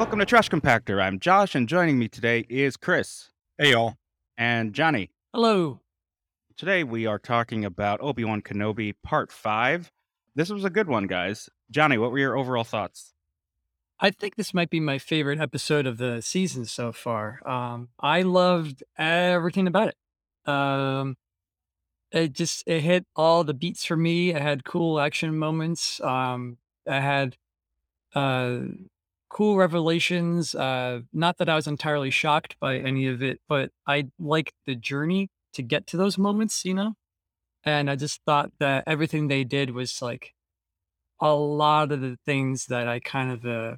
Welcome to Trash Compactor. I'm Josh, and joining me today is Chris Hey, y'all. and Johnny. Hello. Today we are talking about Obi Wan Kenobi Part 5. This was a good one, guys. Johnny, what were your overall thoughts? I think this might be my favorite episode of the season so far. Um, I loved everything about it. Um, it just it hit all the beats for me. It had cool action moments. Um, I had uh, cool revelations. Uh, not that I was entirely shocked by any of it, but I liked the journey to get to those moments. You know, and I just thought that everything they did was like a lot of the things that I kind of uh,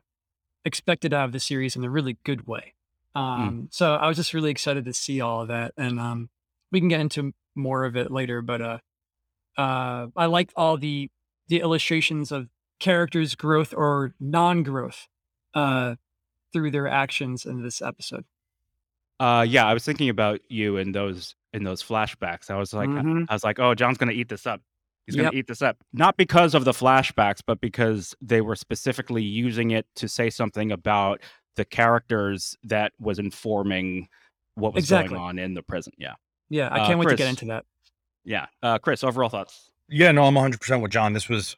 expected out of the series in a really good way. Um, So I was just really excited to see all of that, and um, we can get into more of it later. But uh, uh, I liked all the the illustrations of characters' growth or non-growth uh, through their actions in this episode. Uh yeah, I was thinking about you in those in those flashbacks. I was like Mhm. I was like, "Oh, John's going to eat this up. He's going Yep. to eat this up." Not because of the flashbacks, but because they were specifically using it to say something about the characters that was informing what was Exactly. going on in the present. Yeah. Yeah, I Uh, can't wait to get into that. Yeah. Uh Chris, overall thoughts. Yeah, no, I'm 100% with John. This was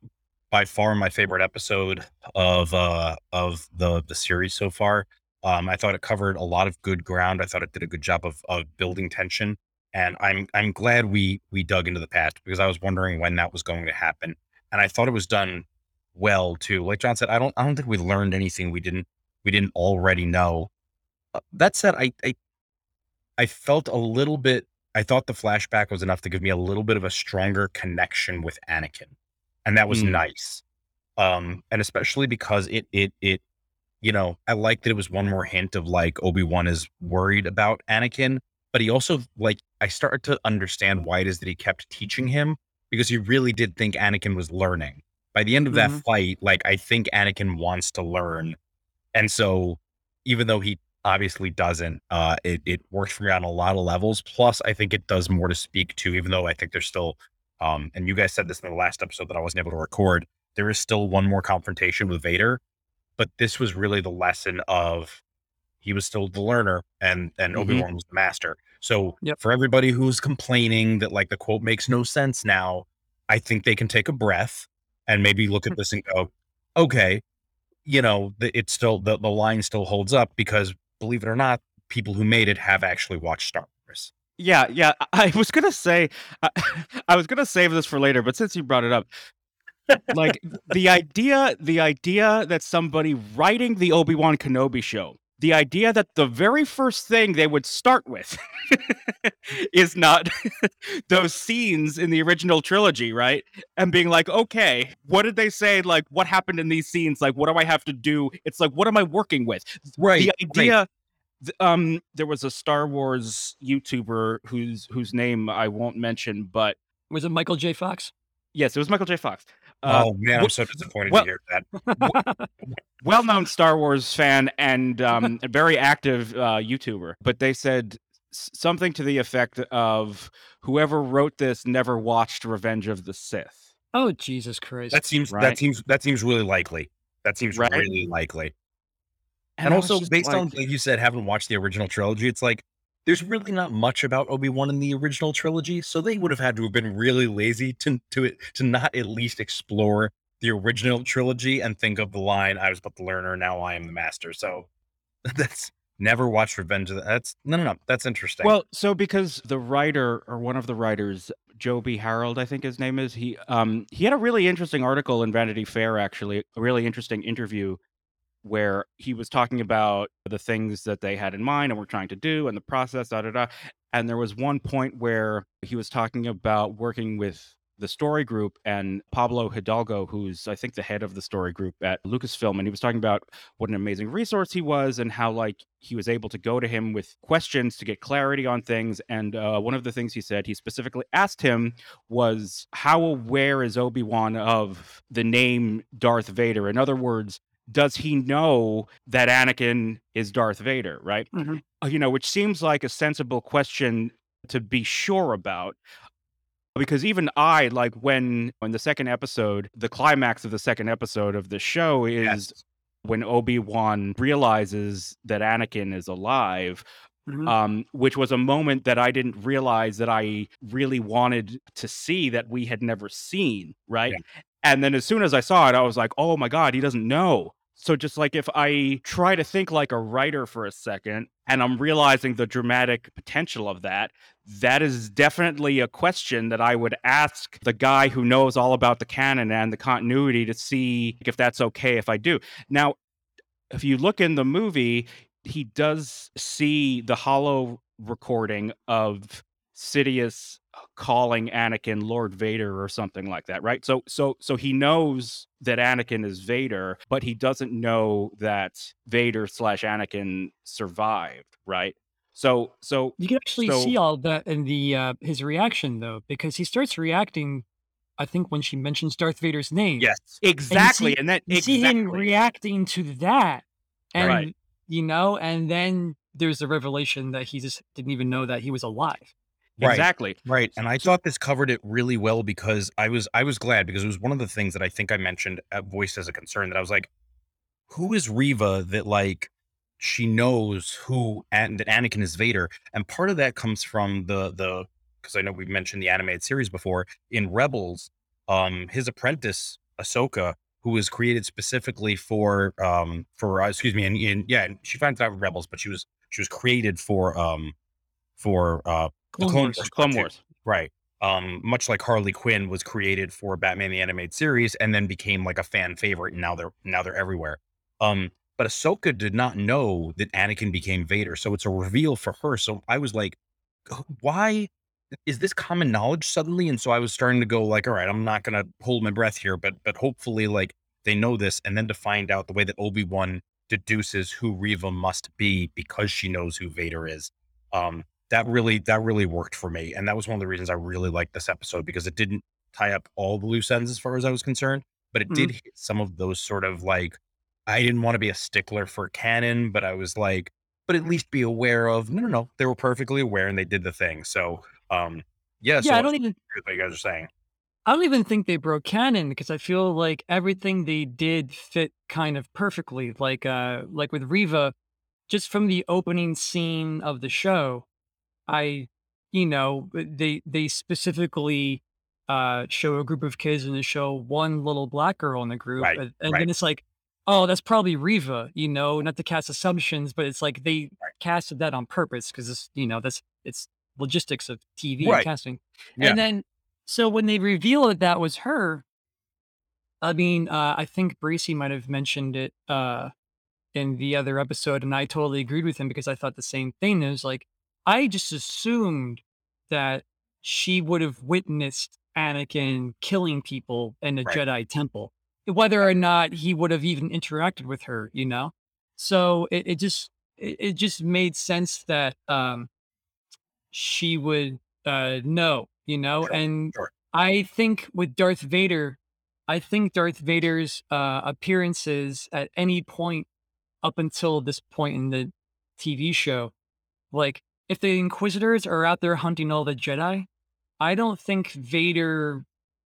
by far my favorite episode of uh of the the series so far. Um, I thought it covered a lot of good ground. I thought it did a good job of of building tension, and I'm I'm glad we we dug into the past because I was wondering when that was going to happen, and I thought it was done well too. Like John said, I don't I don't think we learned anything we didn't we didn't already know. Uh, that said, I I I felt a little bit. I thought the flashback was enough to give me a little bit of a stronger connection with Anakin, and that was Mm. nice. Um, and especially because it it it, you know, I liked that it was one more hint of like Obi Wan is worried about Anakin, but he also like I started to understand why it is that he kept teaching him because he really did think Anakin was learning. By the end of that Mhm. fight, like I think Anakin wants to learn, and so even though he obviously doesn't, uh, it it works for me on a lot of levels. Plus, I think it does more to speak to, even though I think there's still, um, and you guys said this in the last episode that I wasn't able to record. There is still one more confrontation with Vader, but this was really the lesson of he was still the learner and and Mhm. Obi Wan was the master. So Yep. for everybody who's complaining that like the quote makes no sense now, I think they can take a breath and maybe look at this and go, okay, you know, the, it's still the, the line still holds up because believe it or not, people who made it have actually watched Star Wars. Yeah, yeah. I was gonna say, I, I was gonna save this for later, but since you brought it up, like the idea, the idea that somebody writing the Obi Wan Kenobi show, the idea that the very first thing they would start with is not those scenes in the original trilogy, right? And being like, okay, what did they say? Like, what happened in these scenes? Like, what do I have to do? It's like, what am I working with? Right. the idea th- um there was a star wars youtuber whose whose name i won't mention but Was it Michael J. Fox? yes it was michael j fox uh, oh man, I'm so disappointed well- to hear that. well-known star wars fan and um a very active uh youtuber but they said something to the effect of whoever wrote this never watched revenge of the sith oh Jesus Christ! That seems Right. that seems that seems really likely. That seems Right? really likely. And, was also based on like- like you said, haven't watched the original trilogy, it's like there's really not much about Obi-Wan in the original trilogy. So they would have had to have been really lazy to to it to not at least explore the original trilogy and think of the line, I was but the learner, now I am the master. So that's never watched Revenge of the that's no no no. That's interesting. Well, so because the writer or one of the writers, Joby Harold, I think his name is, he um he had a really interesting article in Vanity Fair, actually, a really interesting interview where he was talking about the things that they had in mind and were trying to do and the process, da da da. And there was one point where he was talking about working with the story group and Pablo Hidalgo, who's I think the head of the story group at Lucasfilm, and he was talking about what an amazing resource he was and how like he was able to go to him with questions to get clarity on things. And uh, one of the things he said he specifically asked him was how aware is Obi Wan of the name Darth Vader? In other words, does he know that Anakin is Darth Vader? Right? Mhm. Uh, You know, which seems like a sensible question to be sure about because even I like when in the second episode, the climax of the second episode of the show is Yes. when Obi-Wan realizes that Anakin is alive, Mhm. um, which was a moment that I didn't realize that I really wanted to see that we had never seen, right? Yeah. And then as soon as I saw it, I was like, "Oh my god, he doesn't know." So just like if I try to think like a writer for a second and I'm realizing the dramatic potential of that, that is definitely a question that I would ask the guy who knows all about the canon and the continuity to see if that's okay if I do. Now, if you look in the movie, he does see the hollow recording of Sidious calling Anakin Lord Vader or something like that, right? So so so he knows that Anakin is Vader, but he doesn't know that Vader slash Anakin survived, right? So so You can actually so see all that in the uh, his reaction though, because he starts reacting. I think when she mentions Darth Vader's name, Yes. and exactly, see and that you see him reacting to that, and right. you know, and then there's the revelation that he just didn't even know that he was alive. Right. Exactly. Right. And I thought this covered it really well because I was I was glad because it was one of the things that I think I mentioned uh, voiced as a concern that I was like, who is Reva that like she knows who and that Anakin is Vader, and part of that comes from the the because I know we've mentioned the animated series before in Rebels, um, his apprentice Ahsoka, who was created specifically for um for uh, excuse me, and, and yeah, and she finds out Rebels, but she was she was created for um for uh Clone Clone Wars. Wars Clone. Wars. Right. Um, much like Harley Quinn was created for Batman the Animated Series and then became like a fan favorite, and now they're now they're everywhere. Um, but Ahsoka did not know that Anakin became Vader, so it's a reveal for her. So I was like, why is this common knowledge suddenly? And so I was starting to go like, all right, I'm not gonna hold my breath here, but but hopefully like they know this, and then to find out the way that Obi Wan deduces who Reva must be because she knows who Vader is. Um, that really that really worked for me, and that was one of the reasons I really liked this episode because it didn't tie up all the loose ends as far as I was concerned, but it Mhm. did hit some of those sort of like I didn't want to be a stickler for canon, but I was like, but at least be aware of no, no, no, they were perfectly aware and they did the thing. So, um, yeah. Yeah, I I don't even what you guys are saying. I don't even think they broke canon because I feel like everything they did fit kind of perfectly. Like uh like with Reva, just from the opening scene of the show, I you know, they they specifically uh show a group of kids and they show one little black girl in the group Right, and, and right, then it's like, oh, that's probably Reva, you know, not to cast assumptions, but it's like they right, casted that on purpose because it's you know, that's it's logistics of TV and right. casting. Yeah, And then so when they reveal that that was her, I mean, uh, I think Bracy might have mentioned it uh, in the other episode, and I totally agreed with him because I thought the same thing. It was like I just assumed that she would have witnessed Anakin killing people in a right, Jedi temple, whether or not he would have even interacted with her. You know, so it, it just it, it just made sense that um, she would uh, know. You know, sure, and sure. I think with Darth Vader, I think Darth Vader's uh, appearances at any point up until this point in the TV show, like if the Inquisitors are out there hunting all the Jedi, I don't think Vader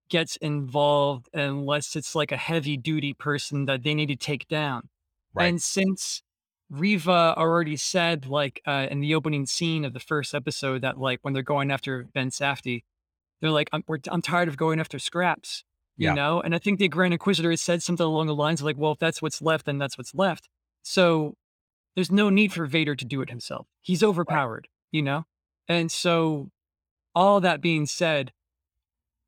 gets involved unless it's like a heavy duty person that they need to take down. Right, And since Reva already said, like uh, in the opening scene of the first episode, that like when they're going after Ben Safdie, they're like, I'm, we're, I'm tired of going after scraps, you yeah, know? And I think the Grand Inquisitor has said something along the lines of like, well, if that's what's left, then that's what's left. So there's no need for Vader to do it himself. He's overpowered, you know? And so all that being said,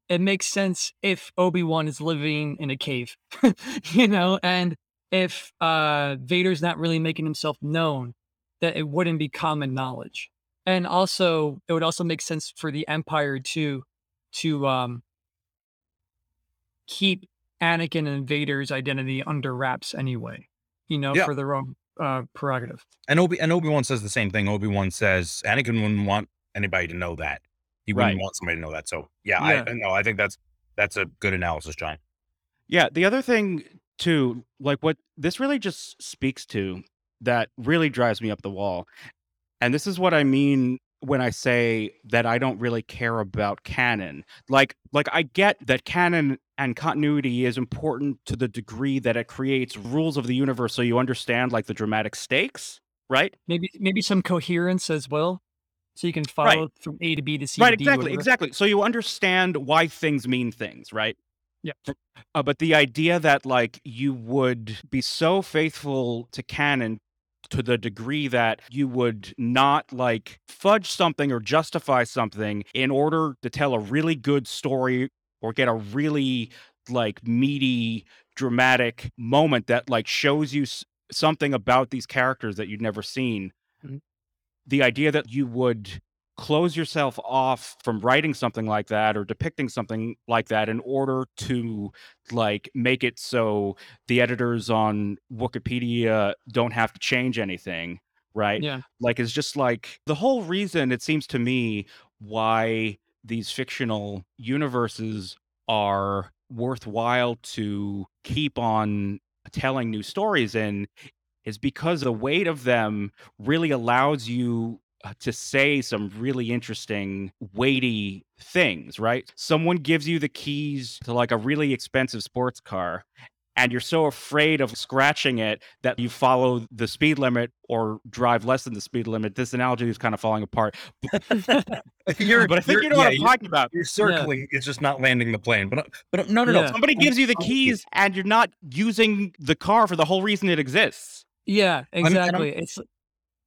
it makes sense if Obi-Wan is living in a cave, you know, and if uh Vader's not really making himself known, that it wouldn't be common knowledge. And also it would also make sense for the Empire too to um keep Anakin and Vader's identity under wraps anyway, you know, yeah. for their own uh prerogative. And Obi and Obi Wan says the same thing. Obi Wan says Anakin wouldn't want anybody to know that. He wouldn't Right. want somebody to know that. So yeah, I Yeah. I know. I think that's that's a good analysis, John. Yeah, the other thing too, like what this really just speaks to that really drives me up the wall. And this is what I mean when I say that I don't really care about canon. Like like I get that canon and continuity is important to the degree that it creates rules of the universe so you understand like the dramatic stakes, right? Maybe maybe some coherence as well, so you can Right. follow from A to B to C Right, to D, exactly, whatever. exactly. So you understand why things mean things, right? Yeah. Uh, but the idea that like you would be so faithful to canon to the degree that you would not like fudge something or justify something in order to tell a really good story or get a really like meaty dramatic moment that like shows you s- something about these characters that you'd never seen Mhm. the idea that you would close yourself off from writing something like that or depicting something like that in order to like make it so the editors on Wikipedia don't have to change anything, right? Yeah. Like it's just like the whole reason it seems to me why these fictional universes are worthwhile to keep on telling new stories in is because the weight of them really allows you uh, to say some really interesting, weighty things, right? Someone gives you the keys to like a really expensive sports car, and you're so afraid of scratching it that you follow the speed limit or drive less than the speed limit. This analogy is kind of falling apart, You're, but I think you're- know yeah, what I'm talking about. You're circling. It's just not landing the plane. But but no, no, no. Yeah. Somebody gives you the I'm with you. keys, and you're not using the car for the whole reason it exists. Yeah, and I'm- exactly. It's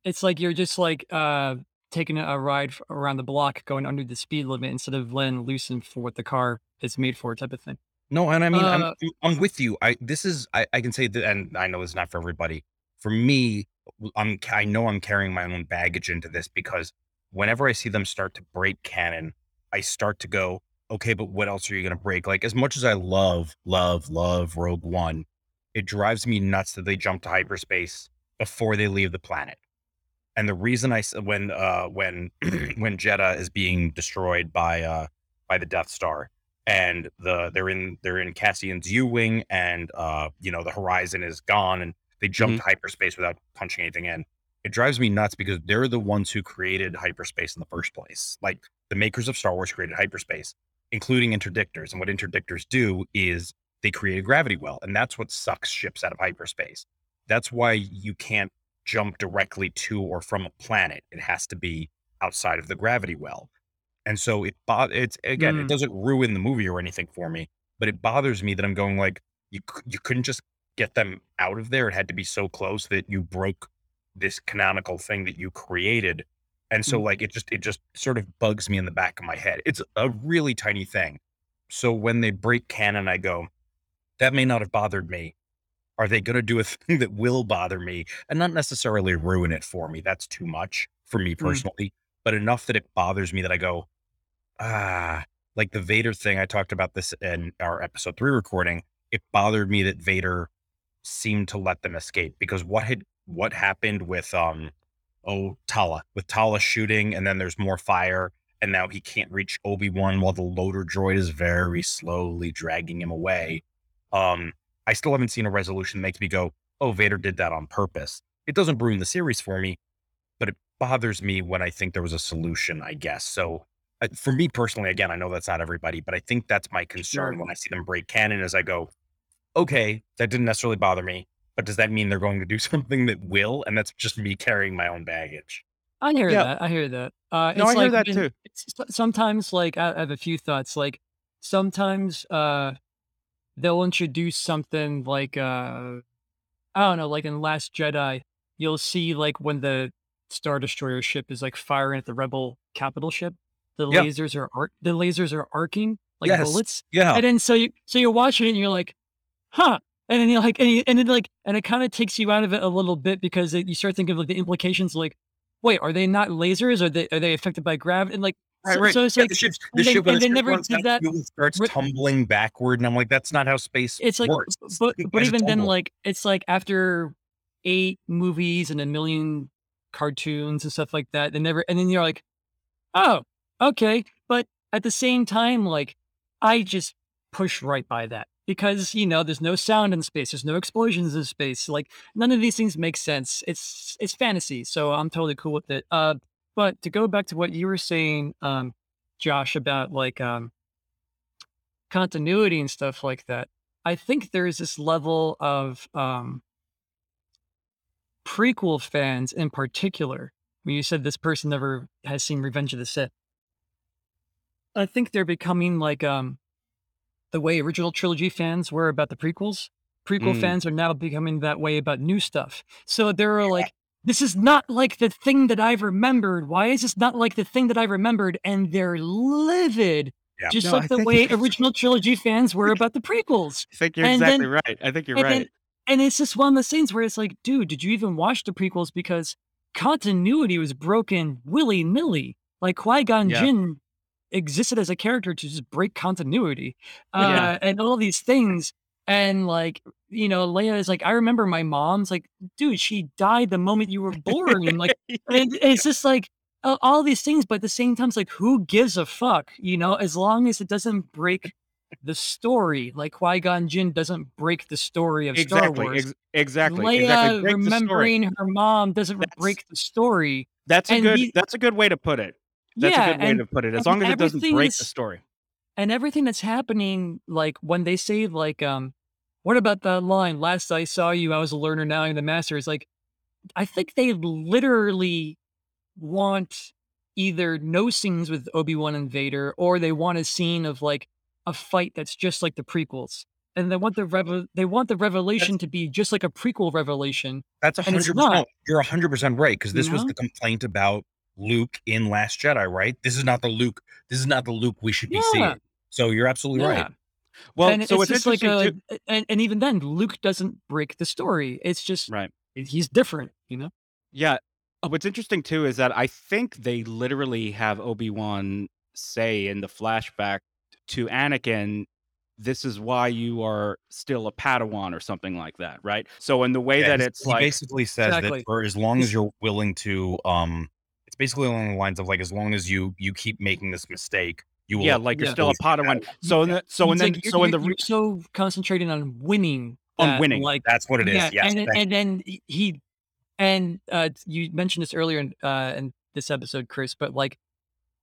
it's like you're just like uh taking a ride around the block going under the speed limit instead of letting loose and for what the car is made for type of thing. No, and I mean, I'm, Uh, I'm with you. I this is I, I can say that, and I know it's not for everybody. For me, I'm I know I'm carrying my own baggage into this because whenever I see them start to break canon, I start to go, okay, but what else are you going to break? Like as much as I love, love, love Rogue One, it drives me nuts that they jump to hyperspace before they leave the planet. And the reason I s- when uh when when Jedha is being destroyed by uh by the Death Star and the they're in they're in Cassian's U wing and uh you know the horizon is gone and they jump to hyperspace without punching anything in. It drives me nuts because they're the ones who created hyperspace in the first place. Like the makers of Star Wars created hyperspace, including interdictors. And what interdictors do is they create a gravity well, and that's what sucks ships out of hyperspace. That's why you can't jump directly to or from a planet. It has to be outside of the gravity well. And so it bo- it's again, it Mm. doesn't ruin the movie or anything for me, but it bothers me that I'm going like you c- you couldn't just get them out of there. It had to be so close that you broke this canonical thing that you created. And so Mm. like it just it just sort of bugs me in the back of my head. It's a really tiny thing. So when they break canon, I go, that may not have bothered me. Are they going to do a thing that will bother me and not necessarily ruin it for me? That's too much for me personally, but enough that it bothers me that I go, ah, like the Vader thing. I talked about this in our episode three recording. It bothered me that Vader seemed to let them escape because what had what happened with um oh Tala with Tala shooting and then there's more fire and now he can't reach Obi-Wan while the loader droid is very slowly dragging him away. Um I still haven't seen a resolution that makes me go, "Oh, Vader did that on purpose." It doesn't ruin the series for me, bothers me when I think there was a solution, I guess. So uh, for me personally, again, I know that's not everybody, but I think that's my concern Sure. when I see them break canon as I go, okay, that didn't necessarily bother me, but does that mean they're going to do something that will? And that's just me carrying my own baggage. I hear Yeah. that. I hear that. Uh, No, it's I hear that when- too. It's, sometimes, like I, I have a few thoughts. Like sometimes, uh, they'll introduce something like uh, I don't know, like in Last Jedi, you'll see like when the Star Destroyer ship is like firing at the Rebel capital ship, the Yeah. lasers are arc, the lasers are arcing like Yes. bullets, Yeah. and then so you so you're watching it and you're like, huh. And then you're like, and, you, and then like, and it kind of takes you out of it a little bit because it, you start thinking of like the implications. Like, wait, are they not lasers? Are they are they affected by gravity? And like, so, so it's Yeah, like the ship, and the they- ship, when and they never did that it starts tumbling backward, and I'm like, that's not how space it's like, works. but but even then, like it's like after eight movies and a million cartoons and stuff like that, they never. And then you're like, oh, okay. But at the same time, like I just push right by that because you know there's no sound in space, there's no explosions in space. Like none of these things make sense. It's it's fantasy, so I'm totally cool with it. Uh, but to go back to what you were saying, um, Josh, about like um continuity and stuff like that, I think there is this level of um, prequel fans in particular. When you said this person never has seen Revenge of the Sith, I think they're becoming like um, the way original trilogy fans were about the prequels. Prequel Mm. fans are now becoming that way about new stuff. So they're like, this is not like the thing that I've remembered. Why is this not like the thing that I remembered? And they're livid, Yeah. just No, I like the way original trilogy fans were about the prequels. I think you're And exactly then- right. I think you're right. then- and it's just one of those things where it's like, dude, did you even watch the prequels? Because continuity was broken willy nilly. Like Qui Gon Yeah. Jinn existed as a character to just break continuity, uh, Yeah. and all these things. And like, you know, Leia is like, I remember my mom's like, dude, she died the moment you were born. and like, and it's just like all these things, but at the same time, it's like, who gives a fuck? You know, as long as it doesn't break the story, like Qui Gon Jinn doesn't break the story of Star. Wars. ex- exactly. Leia exactly. Break remembering her mom doesn't That's- break the story. That's a and good. the- that's a good way to put it. That's yeah, a good way and, to put it. As long as it doesn't break the story. and everything that's happening, like when they say, like, um, what about that line? Last I saw you, I was a learner, now I'm the master. It's like, I think they literally want either no scenes with Obi Wan and Vader, or they want a scene of like a fight that's just like the prequels. And they want the revel- they want the revelation to be just like a prequel revelation. That's a hundred percent. You're a hundred percent right because You this was the complaint about Luke in Last Jedi, right? This is not the Luke. This is not the Luke we should be Yeah. seeing. So you're absolutely right. Well, and so it's it's, just like a, too. and, and even then, Luke doesn't break the story. It's just Right. he's different, you know. Yeah. Uh, What's interesting too is that I think they literally have Obi Wan say in the flashback to Anakin, "This is why you are still a Padawan" or something like that, right? So in the way Yeah, that it's he like, basically says Exactly. that for as long as you're willing to, um, it's basically along the lines of like as long as you you keep making this mistake, you will. yeah, like you're Yeah. still a Padawan. So in the, so It's and then like you're- so in the re- you're so concentrating on winning, On that, winning. like That's what it is. yeah, yes. and then, and then he- he, and uh, you mentioned this earlier in uh in this episode, Chris, but like,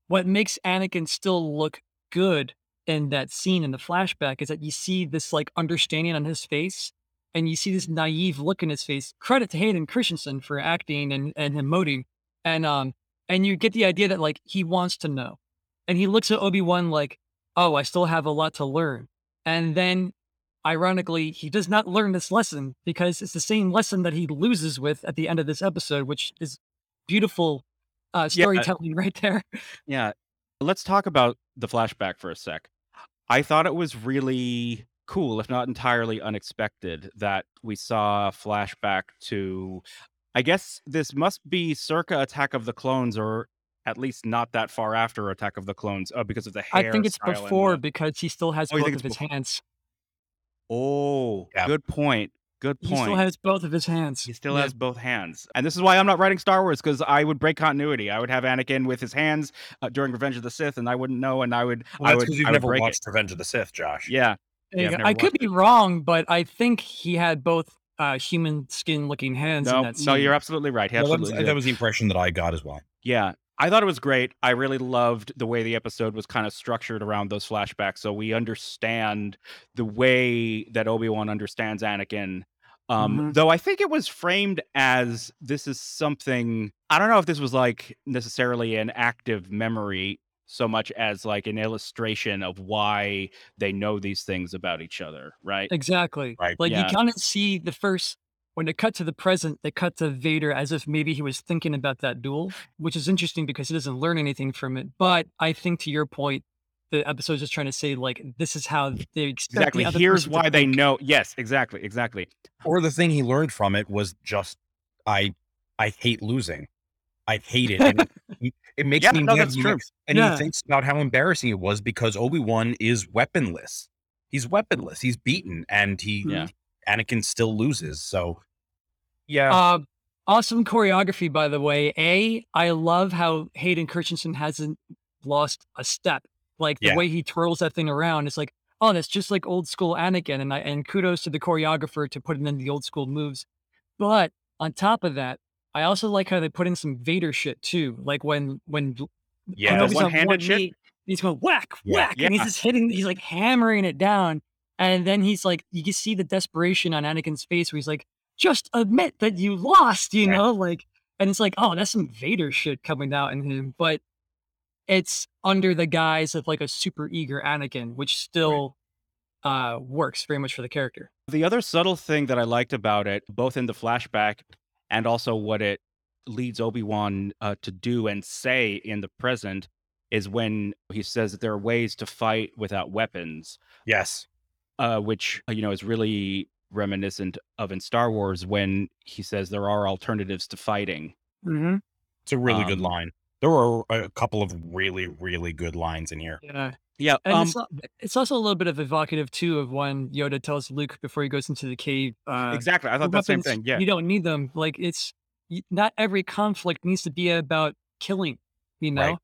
what makes Anakin still look good in that scene in the flashback is that you see this like understanding on his face, and you see this naive look in his face. Credit to Hayden Christensen for acting and and emoting, and um, and you get the idea that like he wants to know, and he looks at Obi Wan like, oh, I still have a lot to learn, and then ironically, he does not learn this lesson because it's the same lesson that he loses with at the end of this episode, which is beautiful uh, Yeah. storytelling right there. Yeah. Let's talk about the flashback for a sec. I thought it was really cool, if not entirely unexpected, that we saw a flashback to I guess this must be circa Attack of the Clones or at least not that far after Attack of the Clones uh, because of the hair. I think it's before the- because he still has Oh, both of his before? hands. Oh, Yeah. good point. Good point. He still has both of his hands. He still Yeah. has both hands. And this is why I'm not writing Star Wars because I would break continuity. I would have Anakin with his hands uh, during Revenge of the Sith and I wouldn't know and I would Well, I would because you've I would never break watched it. Revenge of the Sith, Josh. Yeah. Yeah. I've never I could watched be wrong, but I think he had both uh, human skin looking hands in No, that scene. no, you're absolutely right. He Well, that, was, that was the impression that I got as well. Yeah. I thought it was great. I really loved the way the episode was kind of structured around those flashbacks. So we understand the way that Obi-Wan understands Anakin. Um, Mhm. Though I think it was framed as this is something, I don't know if this was like necessarily an active memory so much as like an illustration of why they know these things about each other, right? Exactly. Right. Like Yeah. you kind of see the first when they cut to the present, they cut to Vader as if maybe he was thinking about that duel, which is interesting because he doesn't learn anything from it. But I think to your point, the episode is just trying to say like this is how they Exactly. the other Here's person why they think. know. Yes, exactly. Exactly. Or the thing he learned from it was just I I hate losing. I hate it. And it, it makes Yeah, me no, that's true. makes- And Yeah. he thinks about how embarrassing it was because Obi-Wan is weaponless. He's weaponless. He's beaten and he Yeah. Anakin still loses. So yeah. Uh, awesome choreography, by the way. A, I love how Hayden Christensen hasn't lost a step. Like the Yeah. way he twirls that thing around, it's like, oh, that's just like old school Anakin. And I and kudos to the choreographer to put in the old school moves. But on top of that, I also like how they put in some Vader shit too. Like when when Yeah, the Kenobi's on one-handed shit? knee- He's going whack, Yeah. whack, and he's just hitting. He's like hammering it down, and then he's like, you can see the desperation on Anakin's face, where he's like, "Just admit that you lost," you Right. know, like, and it's like, oh, that's some Vader shit coming out in him, but it's under the guise of like a super eager Anakin, which still uh works very much for the character. The other subtle thing that I liked about it, both in the flashback and also what it leads Obi Wan uh, to do and say in the present, is when he says that there are ways to fight without weapons, Yes. Uh, which uh, you know is really reminiscent of in Star Wars when he says there are alternatives to fighting. Mm-hmm. It's a really good Um, line. There were a couple of really, really good lines in here. Yeah. Yeah, And um, it's, it's also a little bit of evocative too of when Yoda tells Luke before he goes into the cave. Uh, exactly. I "The thought that same thing. Yeah, You don't need them. Like it's not every conflict needs to be about killing. You know. Right.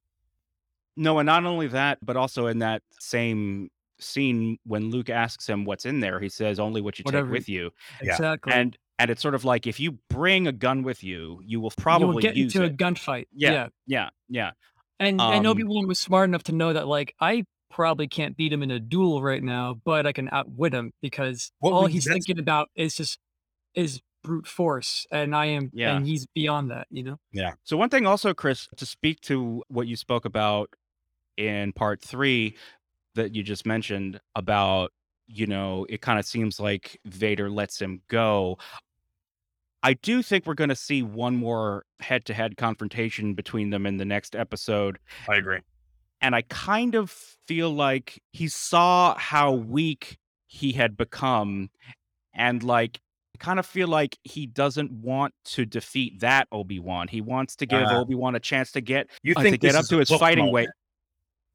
No, and not only that, but also in that same scene when Luke asks him what's in there, he says only what you Whatever take with you. Yeah. Exactly. And and it's sort of like if you bring a gun with you, you will you probably will get use into a gunfight. Yeah. yeah. Yeah, yeah. And and Um, Obi Wan was smart enough to know that like I probably can't beat him in a duel right now, but I can outwit him because What all we- he's thinking about is just is brute force, and I am, Yeah. and he's beyond that. You know. Yeah so one thing also, Chris, to speak to what you spoke about in part three that you just mentioned about, you know, it kind of seems like Vader lets him go. I do think we're going to see one more head-to-head confrontation between them in the next episode. I agree. and I kind of feel like he saw how weak he had become, and like I kind of feel like he doesn't want to defeat that Obi Wan. He wants to give Uh, Obi Wan a chance to get You uh, think to get up to his fighting moment? weight.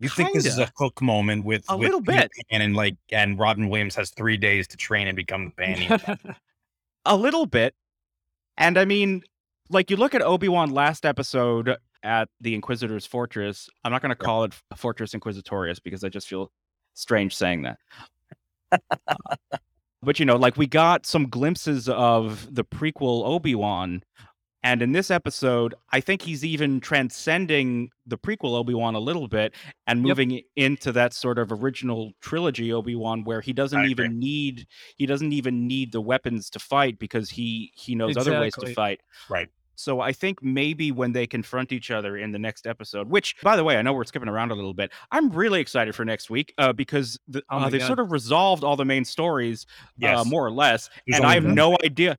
You think this is a hook moment with A with little Peter bit. Pan and like and Robin Williams has three days to train and become the Banyan. A little bit, and I mean, like you look at Obi Wan last episode at the Inquisitor's fortress. I'm not going to Yeah. call it Fortress Inquisitorius because I just feel strange saying that. but you know, like we got some glimpses of the prequel Obi Wan, and in this episode, I think he's even transcending the prequel Obi Wan a little bit and moving i- into that sort of original trilogy Obi Wan, where he doesn't I even need he doesn't even need the weapons to fight because he he knows other ways to fight. right. So I think maybe when they confront each other in the next episode, which by the way, I know we're skipping around a little bit. I'm really excited for next week uh, because the, Oh uh, they've God. sort of resolved all the main stories, Yes. uh, more or less, There's and I have no idea.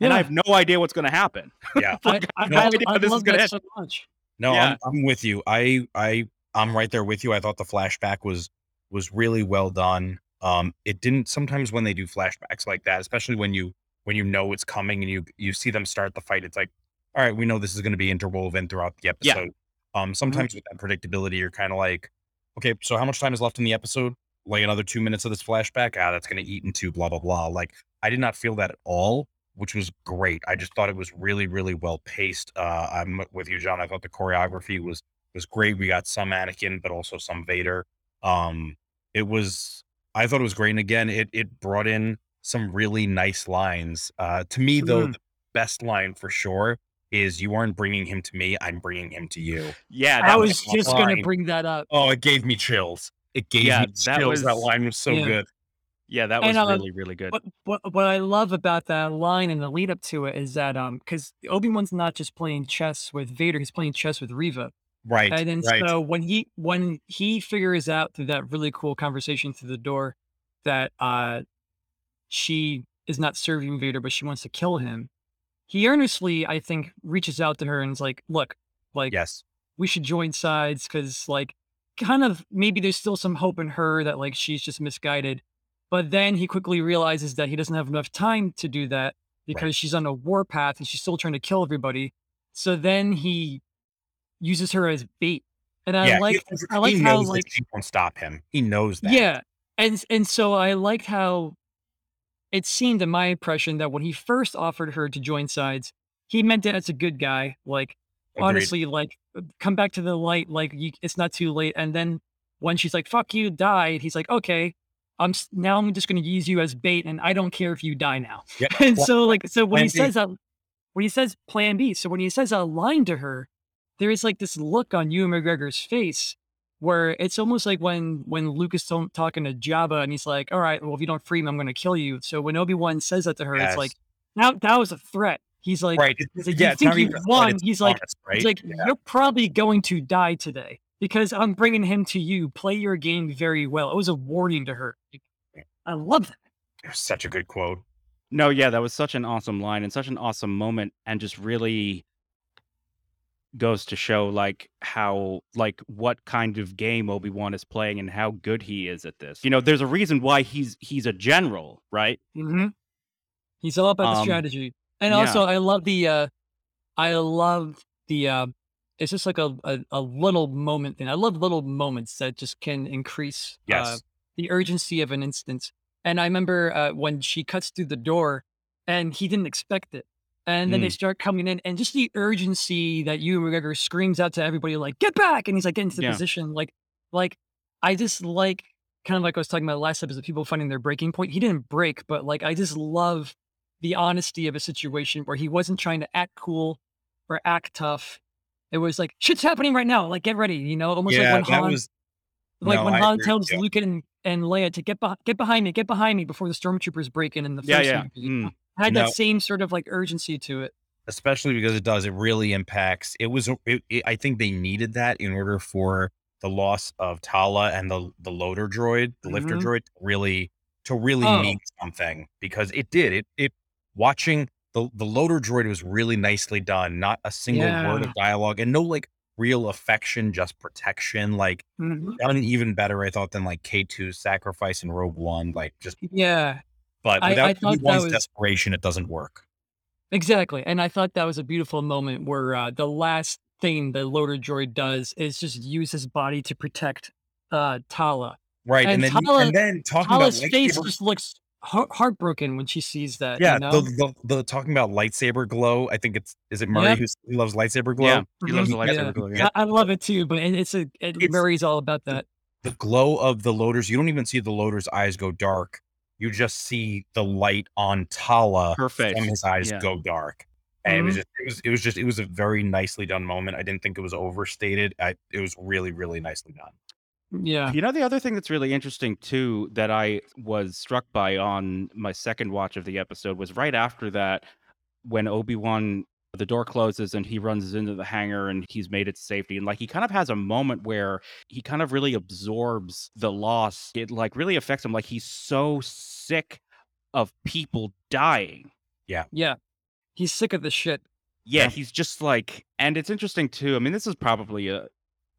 A- And I have no idea what's going to happen. Yeah. Like, I, have no I, idea I how this is love gonna that end. so much. No, Yeah. I'm, I'm with you. I I I'm right there with you. I thought the flashback was was really well done. Um, it didn't sometimes when they do flashbacks like that, especially when you when you know it's coming and you you see them start the fight. It's like, all right, we know this is going to be interwoven throughout the episode. Yeah. episode. Um, sometimes with that predictability, you're kind of like, okay, so how much time is left in the episode? Like another two minutes of this flashback? Ah, that's going to eat into blah blah blah. Like I did not feel that at all, which was great. I just thought it was really really well paced. Uh, I'm with you, John. I thought the choreography was was great. We got some Anakin, but also some Vader. Um, it was I thought it was great. And again, it it brought in some really nice lines. Uh, to me, though, Mm. the best line for sure is "You aren't bringing him to me. I'm bringing him to you." Yeah, I that was was was just gonna bring that up. Oh, it gave me chills. It gave Yeah, me that chills. That was- line was so Yeah. good. Yeah, that was And, uh, really really good. What what what I love about that line and the lead up to it is that um because Obi Wan's not just playing chess with Vader, he's playing chess with Reva. Right. And then right. so when he when he figures out through that really cool conversation through the door that uh she is not serving Vader, but she wants to kill him, he earnestly, I think, reaches out to her and is like, look, like yes. we should join sides because like kind of maybe there's still some hope in her that like she's just misguided. But then he quickly realizes that he doesn't have enough time to do that because she's on a war path and she's still trying to kill everybody. So then he uses her as bait. And I yeah. like he, I like he how like she won't stop him. He knows that. yeah. And and so I liked how it seemed in my impression that when he first offered her to join sides, he meant it as a good guy. Like Agreed. honestly, like come back to the light. Like you, it's not too late. And then when she's like, "Fuck you," died. He's like, "Okay, I'm now. I'm just going to use you as bait, and I don't care if you die now." Yeah. and so, like, so when Plan he B. says that, when he says Plan B, so when he says a line to her, there is like this look on Ewan McGregor's face where it's almost like when when Luke is talking to Jabba and he's like, "All right, well if you don't free me, I'm going to kill you." So when Obi Wan says that to her, it's like, Yes. now that was a threat. He's like, right. He's like, yeah, you think you even a threat, won? He's like, right? It's like Yeah. you're probably going to die today because I'm bringing him to you. Play your game very well. It was a warning to her. I love that. It was such a good quote. No, yeah, that was such an awesome line and such an awesome moment, and just really goes to show like how like what kind of game Obi-Wan is playing and how good he is at this. You know, there's a reason why he's he's a general, right? Mm-hmm. He's all about the Um, strategy, and yeah. also I love the. uh I love the. uh It's just like a, a a little moment thing. I love little moments that just can increase uh, the urgency of an instance. And I remember uh, when she cuts through the door, and he didn't expect it, and then they Mm. start coming in, and just the urgency that Ewan McGregor screams out to everybody, like "Get back!" and he's like getting to the Yeah. position, like, like I just like kind of like I was talking about last episode, people finding their breaking point. He didn't break, but like I just love the honesty of a situation where he wasn't trying to act cool or act tough. It was like shit's happening right now. Like get ready, you know, almost yeah, like when Han, was like no, when I Han agree tells you. Luke and, and Leia to get beh get behind me, get behind me before the stormtroopers break in in the Yeah, first yeah. movie. Mm. Had No. that same sort of like urgency to it. especially because it does it really impacts it was it, it- i think they needed that in order for the loss of tala and the the loader droid the lifter Mhm. droid really to really Oh. mean something because it did it it watching the the loader droid was really nicely done not a single word of dialogue and no like real affection just protection like Mhm. done even better i thought than like k2's sacrifice in rogue one like just Yeah, but I- I without thought one's was- desperation it doesn't work exactly. And I thought that was a beautiful moment where uh, the last thing the loader droid does is just use his body to protect uh, Tala. right and, And then Tala- and then talking Tala's about face just looks heart- heartbroken when she sees that. Yeah, you know? the, the the talking about lightsaber glow. I think it's is it Murray Yep. who who loves lightsaber glow. Yeah, he loves the lightsaber Yeah. glow. Yeah. I, I love it too, but it, it's a it, It's- Murray's all about that. The glow of the loaders. You don't even see the loader's eyes go dark. You just see the light on Tala Perfect. face. from his eyes Yeah. go dark. And it was Mhm. just it was it was just it was a very nicely done moment. I didn't think it was overstated. I, it was really really nicely done. Yeah. You know, the other thing that's really interesting too that I was struck by on my second watch of the episode was right after that, when Obi Wan the door closes and he runs into the hangar and he's made it to safety and like he kind of has a moment where he kind of really absorbs the loss. It like really affects him. Like he's so sick of people dying. Yeah. Yeah he's sick of the shit. Yeah, Yeah. he's just like, and it's interesting too. I mean, this is probably a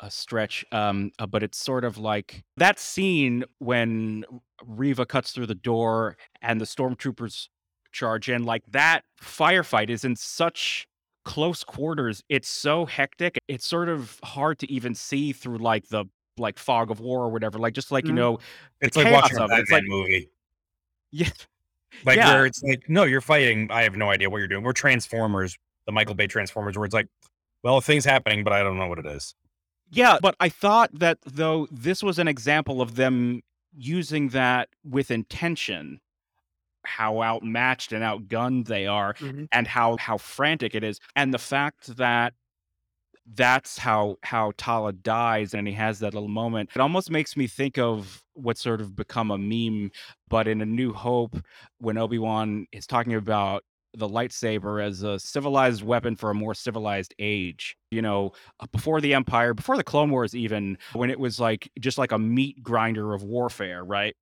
a stretch, um, uh, but it's sort of like that scene when Reva cuts through the door and the stormtroopers charge in. Like that firefight is in such close quarters. It's so hectic. It's sort of hard to even see through like the like fog of war or whatever. Like just like you Mhm. know, It's like watching a. Batman like- movie. yeah, Like Yeah. where it's like, no, you're fighting. I have no idea what you're doing. We're Transformers, the Michael Bay Transformers, where it's like, well, thing's happening, but I don't know what it is. Yeah, but I thought that though this was an example of them using that with intention, how outmatched and outgunned they are, mm-hmm. and how how frantic it is, and the fact that that's how how Tala dies and he has that little moment. It almost makes me think of what's sort of become a meme, but in A New Hope, when Obi Wan is talking about the lightsaber as a civilized weapon for a more civilized age. You know, uh, before the Empire, before the Clone Wars, even when it was like just like a meat grinder of warfare, right?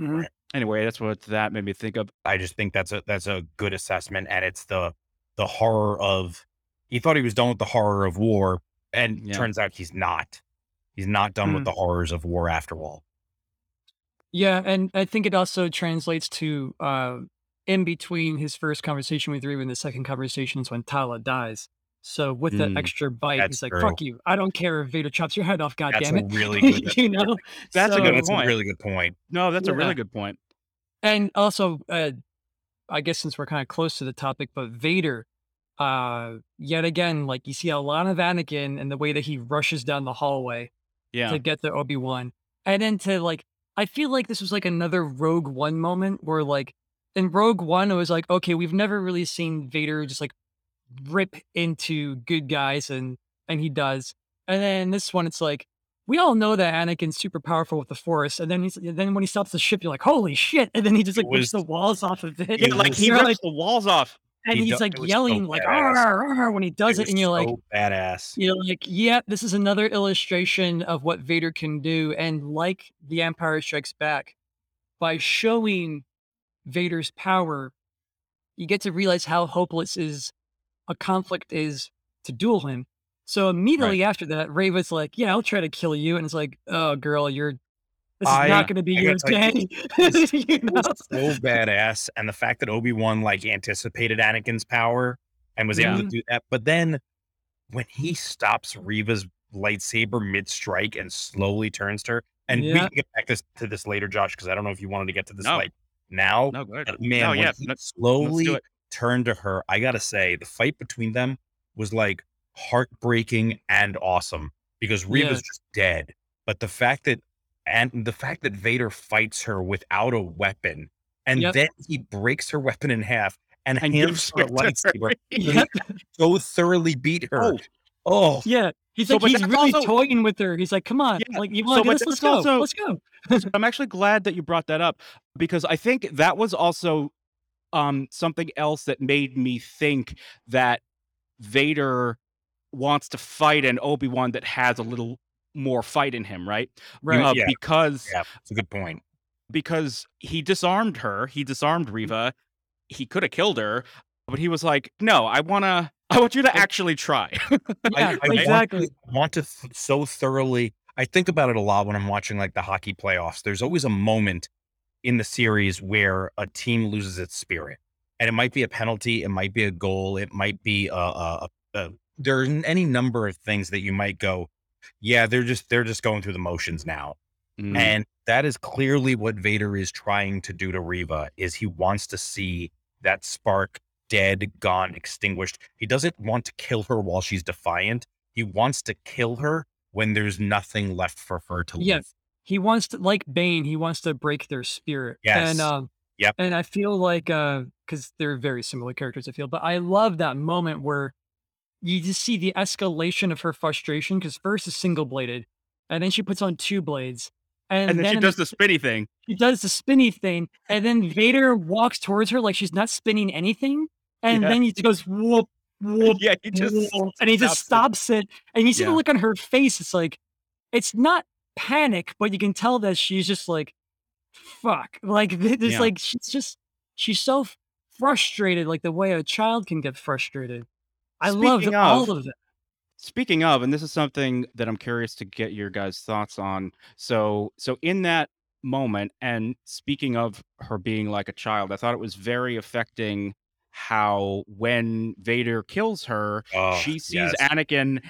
Mhm. Anyway, that's what that made me think of. I just think that's a that's a good assessment, and it's the the horror of. He thought he was done with the horror of war, and Yeah. turns out he's not. He's not done with Mm. the horrors of war after all. Yeah, and I think it also translates to uh, in between his first conversation with Reva and the second conversation is when Tala dies. So with that Mm, extra bite, he's like, true. "Fuck you! I don't care if Vader chops your head off. God That's damn a it!" really good. you know, That's a good So- That's point. a really good point. No, that's a really good point. and also uh i guess since we're kind of close to the topic but vader uh yet again like you see a lot of anakin and the way that he rushes down the hallway Yeah. to get to obi-wan and then to like i feel like this was like another rogue one moment where like in rogue one it was like okay we've never really seen vader just like rip into good guys and and he does and then this one it's like we all know that Anakin's super powerful with the Force, and then he's then when he stops the ship, you're like, holy shit! And then he just It like rips the walls off of it. It Yeah, like he rips like- the walls off. and he he's like it was so yelling like badass. "Arr, arr," when he does it, was and you're like, badass. you're like, yeah, this is another illustration of what Vader can do. And like The Empire Strikes Back, by showing Vader's power, you get to realize how hopeless is a conflict is to duel him. So immediately after that, Reva's like, yeah, I'll try to kill you. And it's like, oh, girl, you're, this is I- not going to be I your gotta tell day. You know? so badass, and the fact that Obi Wan like anticipated Anakin's power and was able to do that, but then when he stops Reva's lightsaber mid strike and slowly turns to her, and we can get back this to this later, Josh, because I don't know if you wanted to get to this No. like now. No, good. Uh, man, no, yeah, no, slowly turned to her, I gotta say, the fight between them was like heartbreaking and awesome because Yeah. Just dead. But the fact that and the fact that Vader fights her without a weapon, and Yep. then he breaks her weapon in half and, And hands her a lightsaber, so thoroughly beat her. Oh, Oh, Yeah. He's So, like, but he's really also- toying with her. He's like, come on. Yeah, Like, you so, want to do this? Let's go. also- Let's go. So I'm actually glad that you brought that up because I think that was also um, something else that made me think that Vader wants to fight an Obi Wan that has a little more fight in him, right? Right. Uh, Yeah. Because yeah, that's a good point. because he disarmed her, he disarmed Reva. He could have killed her, but he was like, "No, I wanna, I want you to actually try." Yeah, I want exactly. to- want to th- so thoroughly. I think about it a lot when I'm watching like the hockey playoffs. There's always a moment in the series where a team loses its spirit, and it might be a penalty, it might be a goal, it might be a, a, a, a there's any number of things that you might go, yeah, they're just they're just going through the motions now, Mm. and that is clearly what Vader is trying to do to Reva. Is he wants to see that spark dead, gone, extinguished. He doesn't want to kill her while she's defiant. He wants to kill her when there's nothing left for her to Yeah. live. he wants to like Bane, he wants to break their spirit. Yes. And um Yep. and I feel like uh because they're very similar characters, I feel, but I love that moment where you just see the escalation of her frustration because first is single bladed, and then she puts on two blades. And, and then she does the spinny thing. she does the spinny thing, and then Vader walks towards her like she's not spinning anything, and Yeah. then he goes whoop whoop yeah, he just whoop, and he just stops stops it, and you see the look on her face. It's like it's not panic, but you can tell that she's just like, fuck, like th- there's Yeah. like she's just she's so frustrated, like the way a child can get frustrated. I loved Speaking all of- of it. Speaking of, and this is something that I'm curious to get your guys' thoughts on. So, so in that moment, and speaking of her being like a child, I thought it was very affecting how when Vader kills her, Oh, she sees yes. Anakin,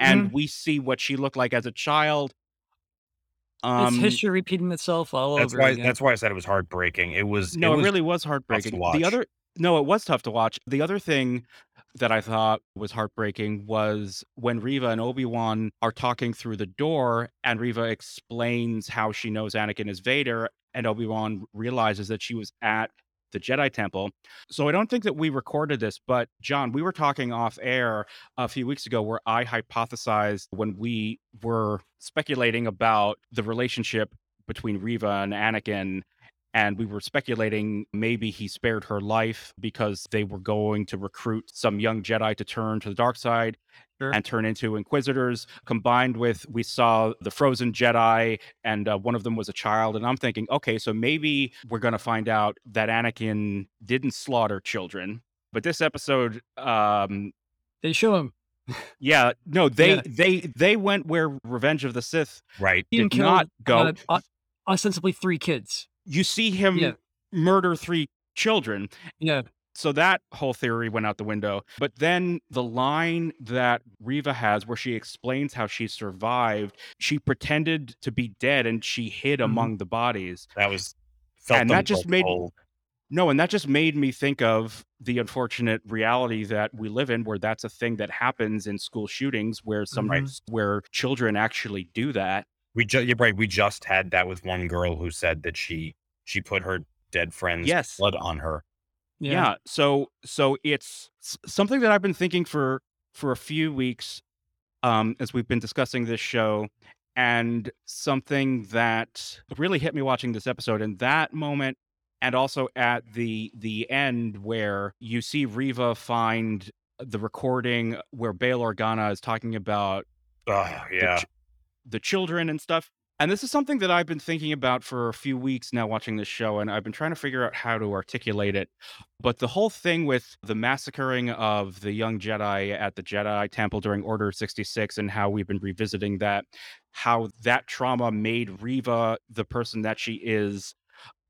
and we see what she looked like as a child. it's Um, history repeating itself all That's over why. again. That's why I said it was heartbreaking. It was. no, it, was, really was heartbreaking. watch. The other, no, it was tough to watch. The other thing that I thought was heartbreaking was when Reva and Obi Wan are talking through the door, and Reva explains how she knows Anakin is Vader, and Obi Wan realizes that she was at the Jedi Temple. So I don't think that we recorded this, but John, we were talking off air a few weeks ago where I hypothesized when we were speculating about the relationship between Reva and Anakin and we were speculating maybe he spared her life because they were going to recruit some young Jedi to turn to the dark side Sure. and turn into Inquisitors. Combined with we saw the frozen Jedi, and uh, one of them was a child. And I'm thinking, okay, so maybe we're going to find out that Anakin didn't slaughter children. But this episode, um, they show him yeah, no, they Yeah. they they went where Revenge of the Sith right. he did didn't kill not go. uh, ostensibly three kids. you see him Yeah. murder three children. Yeah, so that whole theory went out the window. But then the line that Reva has, where she explains how she survived, she pretended to be dead and she hid Mhm. among the bodies. That was. Felt And that just made- cold. No, and that just made me think of the unfortunate reality that we live in, where that's a thing that happens in school shootings, where some Mhm. where children actually do that. We just. You're right. We just had that with one girl who said that she she put her dead friend's Yes. blood on her. Yeah, yeah so so it's s- something that i've been thinking for for a few weeks um as we've been discussing this show And something that really hit me watching this episode in that moment and also at the the end where you see Reva find the recording where Bail Organa is talking about Oh, the yeah. ch- the children and stuff. And this is something that I've been thinking about for a few weeks now watching this show, and I've been trying to figure out how to articulate it. But the whole thing with the massacring of the young Jedi at the Jedi Temple during Order 66 and how we've been revisiting that, how that trauma made Reva the person that she is.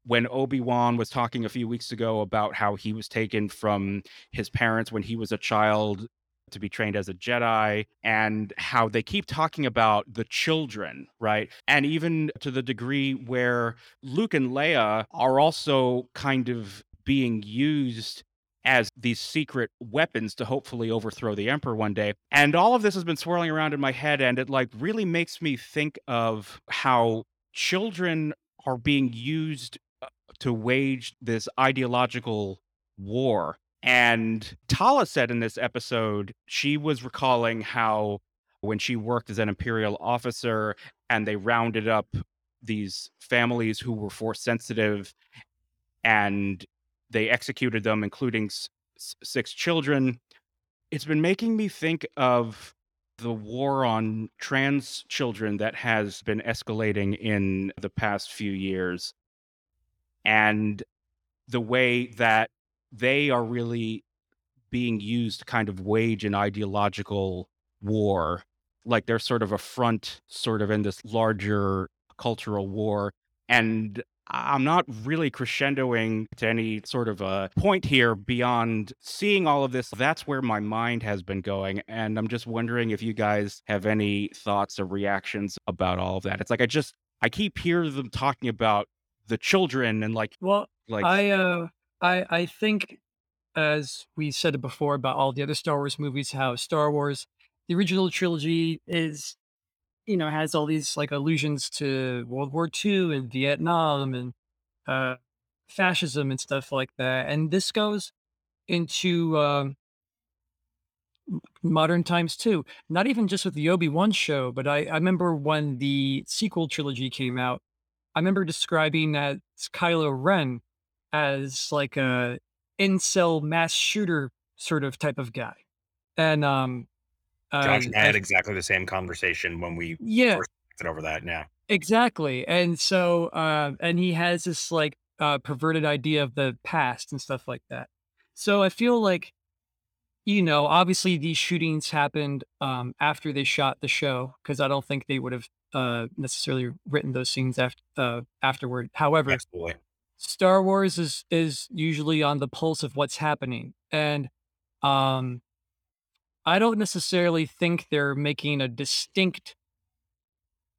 When Obi-Wan was talking a few weeks ago about how he was taken from his parents when he was a child to be trained as a Jedi and how they keep talking about the children, right? And even to the degree where Luke and Leia are also kind of being used as these secret weapons to hopefully overthrow the emperor one day. And all of this has been swirling around in my head and it like really makes me think of how children are being used uh, to wage this ideological war and Tala said in this episode, she was recalling how when she worked as an imperial officer and they rounded up these families who were force sensitive and they executed them, including s- six children. It's been making me think of the war on trans children that has been escalating in the past few years and the way that they are really being used to kind of wage an ideological war. Like they're sort of a front, sort of in this larger cultural war. And I'm not really crescendoing to any sort of a point here beyond seeing all of this. That's where my mind has been going. And I'm just wondering if you guys have any thoughts or reactions about all of that. It's like I just, I keep hearing them talking about the children and like, Well, like, I uh I I think as we said before about all the other Star Wars movies, how Star Wars, the original trilogy is, you know, has all these like allusions to World War II and Vietnam and uh fascism and stuff like that. And this goes into um modern times too. Not even just with the Obi-Wan show, but I, I remember when the sequel trilogy came out, I remember describing that Kylo Ren as like a incel mass shooter sort of type of guy. And um Josh and I I had exactly the same conversation when we yeah, first over that. Yeah. exactly. And so uh and he has this like uh perverted idea of the past and stuff like that. So I feel like you know, obviously these shootings happened um, after they shot the show because I don't think they would have uh, necessarily written those scenes after uh, afterward. However, Absolutely. Star Wars is is usually on the pulse of what's happening, and um, I don't necessarily think they're making a distinct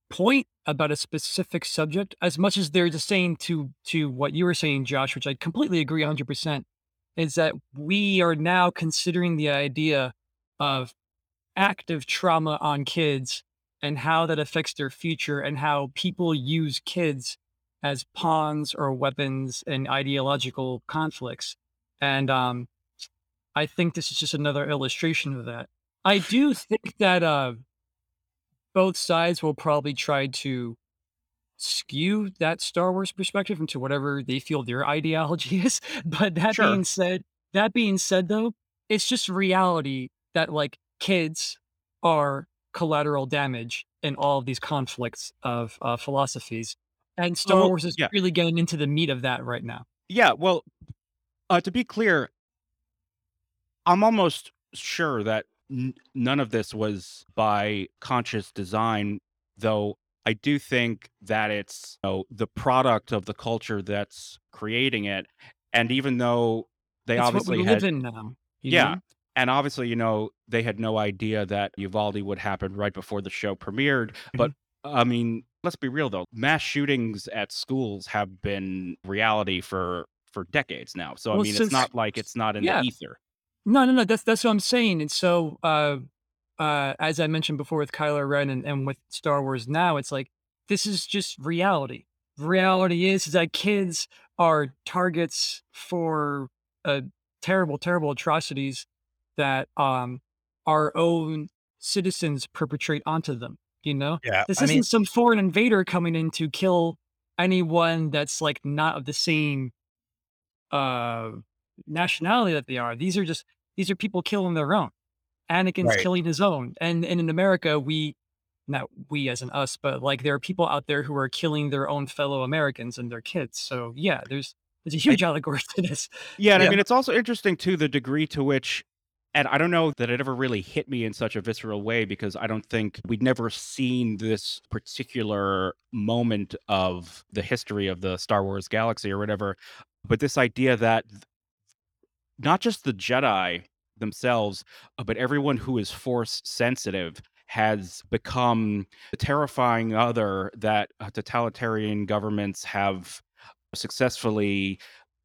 point about a specific subject as much as they're just saying to to what you were saying, Josh, which I completely agree 100%, is that we are now considering the idea of active trauma on kids and how that affects their future and how people use kids as pawns or weapons in ideological conflicts. And um, I think this is just another illustration of that. I do think that uh, both sides will probably try to skew that Star Wars perspective into whatever they feel their ideology is. But that sure. being said, that being said though, it's just reality that like kids are collateral damage in all of these conflicts of uh, philosophies. And Star Oh, Wars is yeah. really getting into the meat of that right now. Yeah. Well, uh, to be clear, I'm almost sure that n- none of this was by conscious design, though I do think that it's you know, the product of the culture that's creating it. And even though they It's obviously had, now. Yeah, know? and obviously, you know, they had no idea that Uvalde would happen right before the show premiered. But Mhm. I mean, let's be real though, mass shootings at schools have been reality for for decades now. So I Well, mean, it's not like it's not in the ether. no, no, no. That's that's what I'm saying. And so, uh, uh, as I mentioned before with Kylo Ren and, and with Star Wars now, it's like this is just reality. Reality is, is that kids are targets for uh, terrible, terrible atrocities that um, our own citizens perpetrate onto them. You know, Yeah, this I isn't mean, some foreign invader coming in to kill anyone that's like not of the same uh nationality that they are. These are just these are people killing their own. Anakin's right. killing his own. And and in America, we not we as in us, but like there are people out there who are killing their own fellow Americans and their kids. So yeah, there's there's a huge allegory to this. Yeah, and I mean, it's also interesting too the degree to which and I don't know that it ever really hit me in such a visceral way because I don't think we'd never seen this particular moment of the history of the Star Wars galaxy or whatever. But this idea that not just the Jedi themselves, uh, but everyone who is force sensitive has become the terrifying other that uh, totalitarian governments have successfully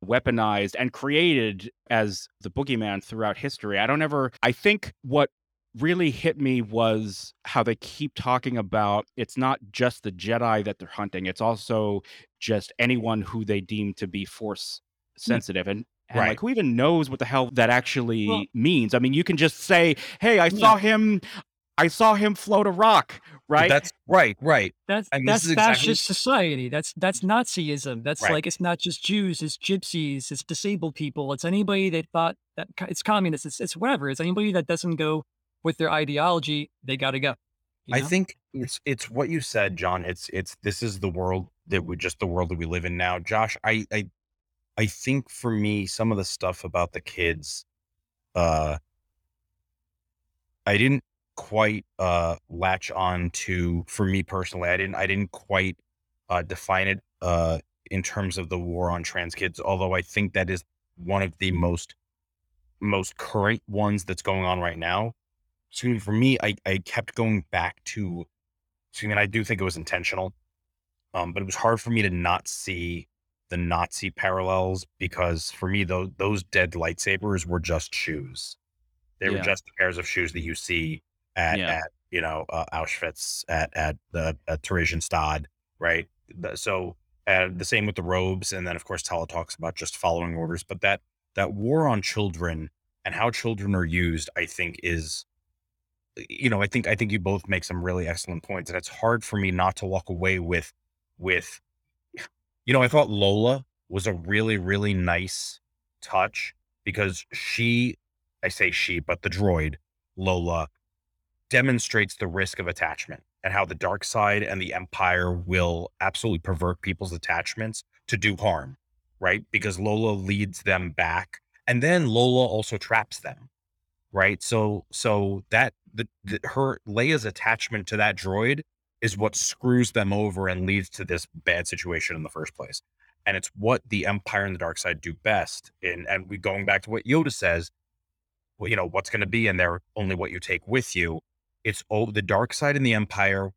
weaponized and created as the boogeyman throughout history. I don't ever, I think what really hit me was how they keep talking about it's not just the Jedi that they're hunting, it's also just anyone who they deem to be force mm. sensitive. And and right. like who even knows what the hell that Well, actually means? I mean, you can just say, "Hey, I yeah. saw him I saw him float a rock," right? that's right, right. That's I mean, this that's is exactly fascist society. That's that's Nazism. That's right. like it's not just Jews, it's gypsies, it's disabled people, it's anybody that thought that it's communist, it's it's whatever. It's anybody that doesn't go with their ideology, they gotta go. You I think it's it's what you said, John. It's it's this is the world that we just the world that we live in now. Josh, I I I think for me, some of the stuff about the kids, uh, I didn't quite uh latch on to for me personally. I didn't I didn't quite uh define it uh in terms of the war on trans kids, although I think that is one of the most most current ones that's going on right now. So for me, I, I kept going back to so I mean I do think it was intentional. Um, but it was hard for me to not see the Nazi parallels because for me those those dead lightsabers were just shoes. They were just pairs of shoes that you see at Yeah. at you know uh, Auschwitz at at the at Theresienstadt, right? So and the same with the robes, and then of course Tala talks about just following orders. But that that war on children and how children are used, I think, is you know I think I think you both make some really excellent points, and it's hard for me not to walk away with with you know I thought Lola was a really really nice touch because she I say she, but the droid Lola demonstrates the risk of attachment and how the dark side and the empire will absolutely pervert people's attachments to do harm, right? Because Lola leads them back and then Lola also traps them, right? So so that the, the her Leia's attachment to that droid is what screws them over and leads to this bad situation in the first place. And it's what the empire and the dark side do best. And and we going back to what Yoda says, well, you know, what's going to be in there, only what you take with you. It's oh, the dark side and the empire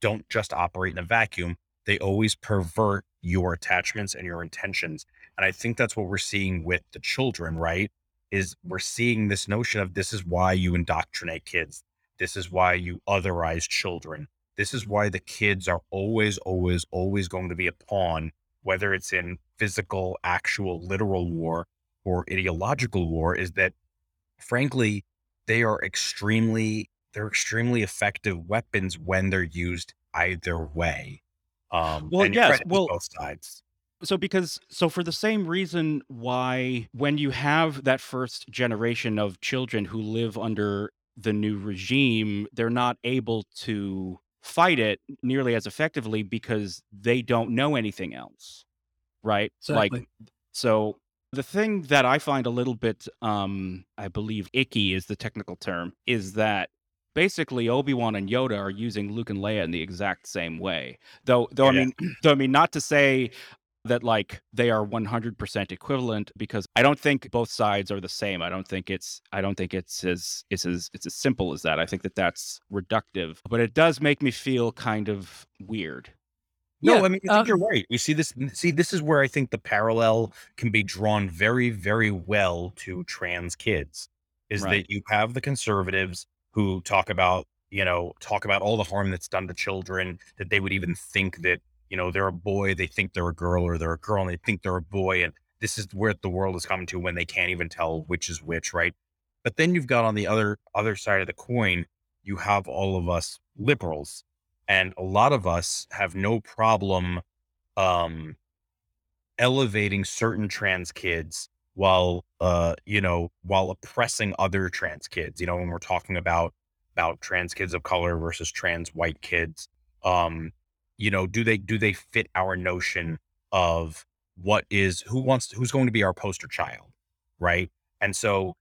don't just operate in a vacuum. They always pervert your attachments and your intentions. And I think that's what we're seeing with the children, right? Is we're seeing this notion of this is why you indoctrinate kids. This is why you otherize children. This is why the kids are always, always, always going to be a pawn, whether it's in physical, actual, literal war or ideological war, is that frankly, they are extremely they're extremely effective weapons when they're used either way. Um, Well, and yes. Well, both sides. So because so for the same reason why when you have that first generation of children who live under the new regime, they're not able to fight it nearly as effectively because they don't know anything else, right? Like Exactly. so the thing that I find a little bit um I believe icky is the technical term is that basically Obi-Wan and Yoda are using Luke and Leia in the exact same way. Though though I mean though I mean not to say that like they are 100% equivalent because I don't think both sides are the same. I don't think it's I don't think it's as it's as it's as simple as that. I think that that's reductive, but it does make me feel kind of weird. Yeah. No, I mean, I Uh, think you're right. You see this. See, this is where I think the parallel can be drawn very, very well to trans kids. Is Right. that you have the conservatives who talk about, you know, talk about all the harm that's done to children, that they would even think that, you know, they're a boy, they think they're a girl, or they're a girl and they think they're a boy. And this is where the world is coming to when they can't even tell which is which, right? But then you've got on the other other side of the coin, you have all of us liberals and a lot of us have no problem um elevating certain trans kids while uh you know while oppressing other trans kids you know when we're talking about about trans kids of color versus trans white kids um you know do they do they fit our notion of what is who wants who's going to be our poster child right? And so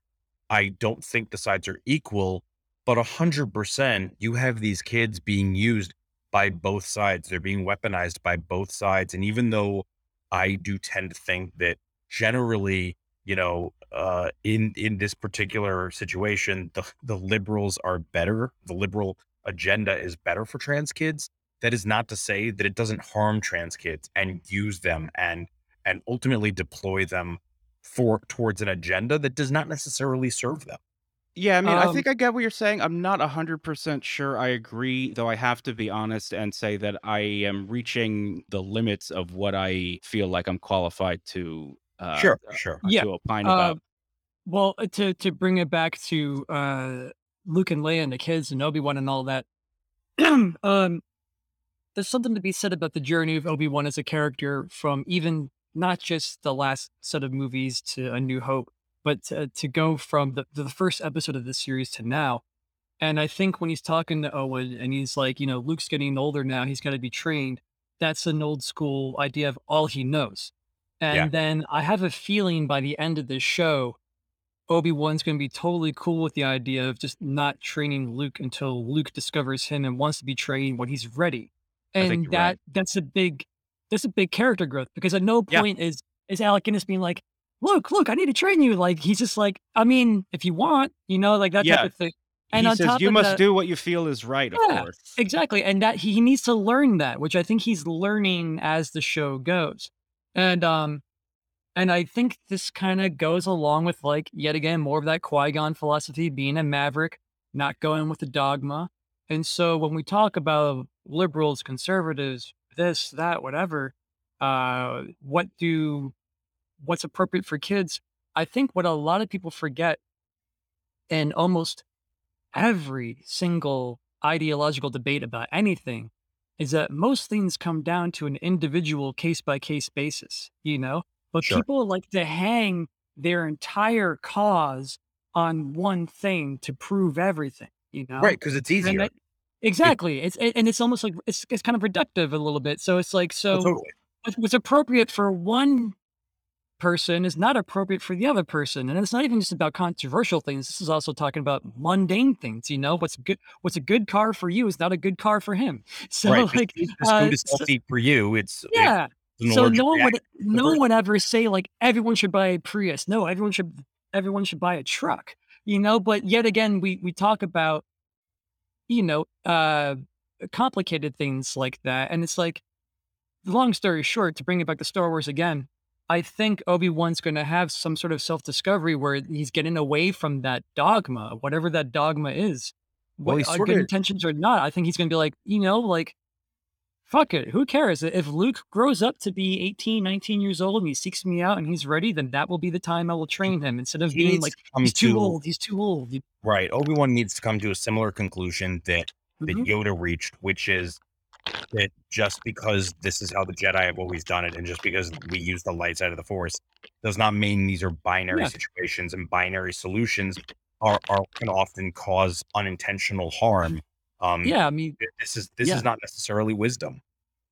i don't think the sides are equal but a hundred percent you have these kids being used by both sides. They're being weaponized by both sides and even though i do tend to think that generally you know uh in in this particular situation the the liberals are better the liberal agenda is better for trans kids that is not to say that it doesn't harm trans kids and use them and and ultimately deploy them for towards an agenda that does not necessarily serve them. Yeah, I mean, I Um, think I get what you're saying. I'm not 100% sure I agree, though I have to be honest and say that I am reaching the limits of what I feel like I'm qualified to uh, Sure, sure. uh yeah. to opine Uh, about. well, uh, to to bring it back to uh, Luke and Leia and the kids and Obi Wan and all that. um, there's something to be said about the journey of Obi Wan as a character from even not just the last set of movies to A New Hope, but to, to go from the, the first episode of the series to now. And I think when he's talking to Owen and he's like, you know, Luke's getting older now, he's got to be trained. That's an old school idea of all he knows. Yeah. And then I have a feeling by the end of this show, Obi Wan's going to be totally cool with the idea of just not training Luke until Luke discovers him and wants to be trained when he's ready. And that right. that's a big that's a big character growth because at no Yeah. point is is Alec Guinness being like, "Look, look, I need to train you." Like he's just like, I mean, if you want, you know, like that type of thing. And he on says top you must that, do what you feel is right, of yeah, course. exactly. And that he needs to learn that, which I think he's learning as the show goes. And um and I think this kind of goes along with like yet again more of that Qui-Gon philosophy, being a maverick, not going with the dogma. And so when we talk about liberals, conservatives, this, that, whatever, uh, what do what's appropriate for kids? I think what a lot of people forget in almost every single ideological debate about anything is that most things come down to an individual case by case basis, you know? But Sure. people like to hang their entire cause on one thing to prove everything, you know? Right, because it's easier. that, exactly. It's and it's almost like it's it's kind of reductive a little bit. So it's like Oh, so totally. what- what's appropriate for one person is not appropriate for the other person. And it's not even just about controversial things. This is also talking about mundane things, you know, what's good what's a good car for you is not a good car for him. So Right. Like this uh food is so, healthy for you. It's yeah. an So no one would reaction to the no person. one ever say like everyone should buy a Prius. No, everyone should everyone should buy a truck. You know, but yet again we we talk about, you know, uh complicated things like that. And it's like long story short, to bring it back to Star Wars again, I think Obi Wan's going to have some sort of self discovery where he's getting away from that dogma, whatever that dogma is. Well, What good of intentions or not, I think he's going to be like, you know, like, fuck it. Who cares? If Luke grows up to be 18, 19 years old and he seeks me out and he's ready, then that will be the time I will train him instead of he being like, to he's too to old. He's too old. Right. Obi Wan needs to come to a similar conclusion that that Mhm. Yoda reached, which is that just because this is how the Jedi have always done it, and just because we use the light side of the Force, does not mean these are binary Yeah. situations and binary solutions are are can often cause unintentional harm. Um, Yeah. I mean, this is this yeah. is not necessarily wisdom.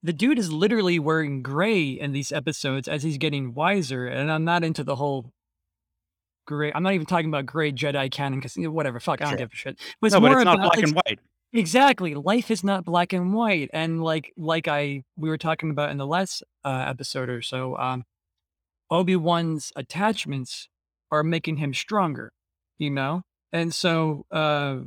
the dude is literally wearing gray in these episodes as he's getting wiser. And I'm not into the whole gray. I'm not even talking about gray Jedi canon because whatever, fuck, I don't Sure. give a shit. But it's No, but more it's not about black it's, and white. Exactly life is not black and white. And like like I we were talking about in the last uh, episode or so, um, Obi Wan's attachments are making him stronger, you know. And so uh,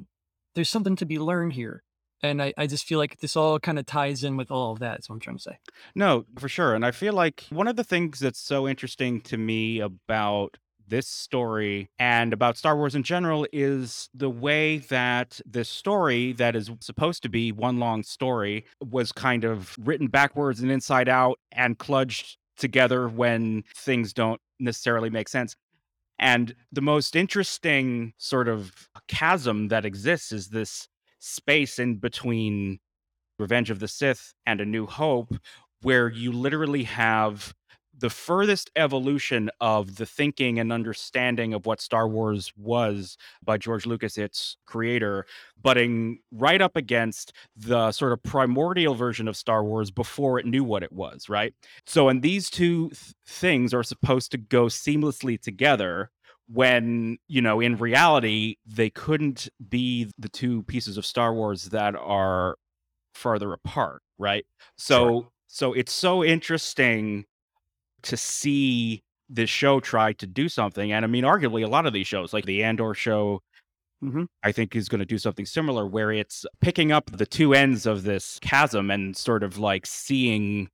there's something to be learned here. And I, I just feel like this all kind of ties in with all of that. Is what I'm trying to say. No, for sure. And I feel like one of the things that's so interesting to me about this story and about Star Wars in general is the way that this story, that is supposed to be one long story, was kind of written backwards and inside out and kludged together when things don't necessarily make sense. And the most interesting sort of chasm that exists is this space in between Revenge of the Sith and A New Hope, where you literally have the furthest evolution of the thinking and understanding of what Star Wars was by George Lucas, its creator, butting right up against the sort of primordial version of Star Wars before it knew what it was, right? So, and these two th- things are supposed to go seamlessly together when you know in reality they couldn't be the two pieces of star wars that are farther apart right so Sure. so it's so interesting to see this show try to do something and i mean arguably a lot of these shows like the andor show Mhm. i think is going to do something similar where it's picking up the two ends of this chasm and sort of like seeing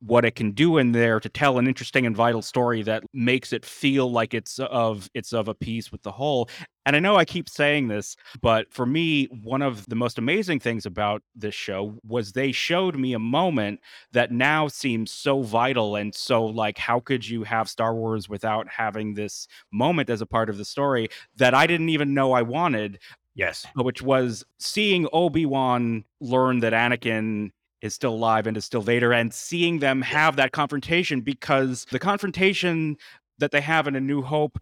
what it can do in there to tell an interesting and vital story that makes it feel like it's of it's of a piece with the whole and i know i keep saying this but for me one of the most amazing things about this show was they showed me a moment that now seems so vital and so like how could you have star wars without having this moment as a part of the story that i didn't even know i wanted Yes. which was seeing Obi-Wan learn that Anakin is still alive and is still Vader and seeing them have that confrontation because the confrontation that they have in A New Hope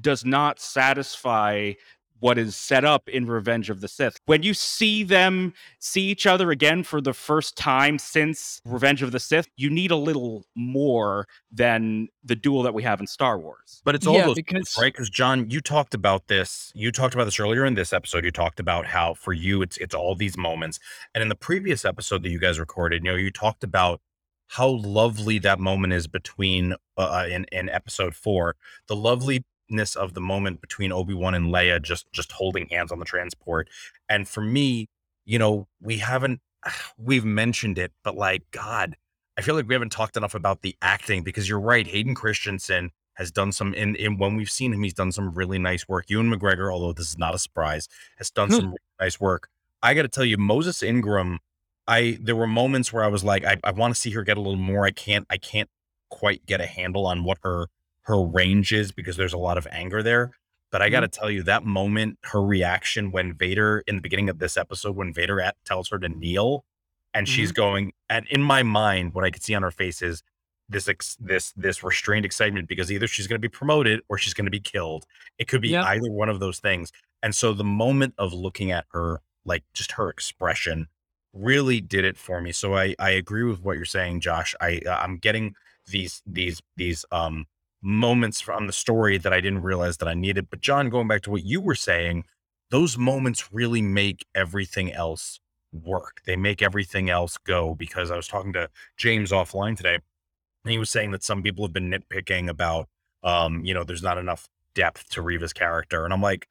does not satisfy what is set up in Revenge of the Sith. When you see them see each other again for the first time since Revenge of the Sith, you need a little more than the duel that we have in Star Wars. But it's all Yeah, those because- right? Because John, you talked about this. You talked about this earlier in this episode. You talked about how for you it's it's all these moments. And in the previous episode that you guys recorded, you know, you talked about how lovely that moment is between uh in in episode four, the loveliness of the moment between Obi Wan and Leia just just holding hands on the transport. And for me, you know, we haven't we've mentioned it, but like God, I feel like we haven't talked enough about the acting because you're right. Hayden Christensen has done some in, in when we've seen him, he's done some really nice work. Ewan McGregor, although this is not a surprise, has done Hmm. some really nice work. I got to tell you, Moses Ingram, I there were moments where I was like, I, I want to see her get a little more. I can't, I can't quite get a handle on what her her range is because there's a lot of anger there. But I got to tell you, that moment, her reaction when Vader in the beginning of this episode, when Vader at, tells her to kneel, and she's going, and in my mind, what I could see on her face is this ex- this this restrained excitement because either she's going to be promoted or she's going to be killed. It could be Yep. either one of those things. And so the moment of looking at her, like just her expression, really did it for me. So I I agree with what you're saying, Josh. I uh, I'm getting these these these um moments from the story that I didn't realize that I needed. But John, going back to what you were saying, those moments really make everything else work. They make everything else go because I was talking to James offline today and he was saying that some people have been nitpicking about um you know there's not enough depth to Reva's character and I'm like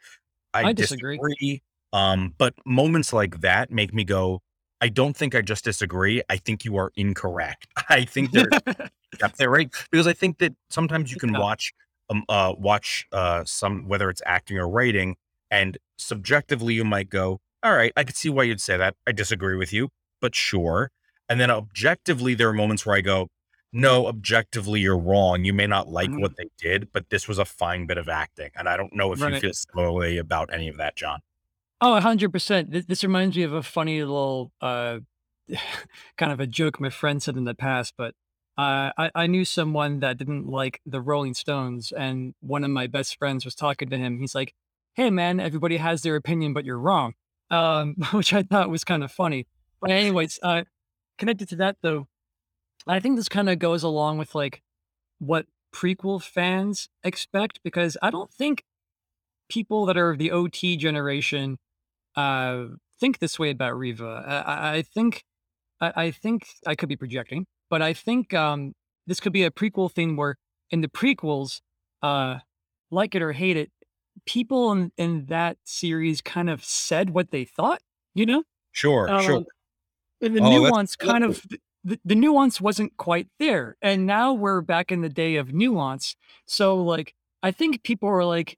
I, I disagree. disagree. um but moments like that make me go I don't think I just disagree I think you are incorrect I think there's depth there right because I think that sometimes you can Yeah. watch um uh watch uh some whether it's acting or writing and subjectively you might go all right I could see why you'd say that I disagree with you but sure and then objectively there are moments where I go no, objectively, you're wrong. You may not like Mhm. what they did, but this was a fine bit of acting. And I don't know if you feel similarly about any of that, John. Oh, 100%. This, this reminds me of a funny little, uh, kind of a joke my friend said in the past, but uh, I, I knew someone that didn't like the Rolling Stones, and one of my best friends was talking to him. He's like, "Hey, man, everybody has their opinion, but you're wrong," um, which I thought was kind of funny. But anyways, uh, connected to that though, I think this kind of goes along with like what prequel fans expect because I don't think people that are of the OT generation uh, think this way about Reva. I, I- I think, I, I think I could be projecting, but I think um, this could be a prequel thing where in the prequels, uh, like it or hate it, people in, in that series kind of said what they thought. You know, Sure, sure. um, and the Oh, nuance kind of the, the nuance wasn't quite there, and now we're back in the day of nuance. So like, I think people are like,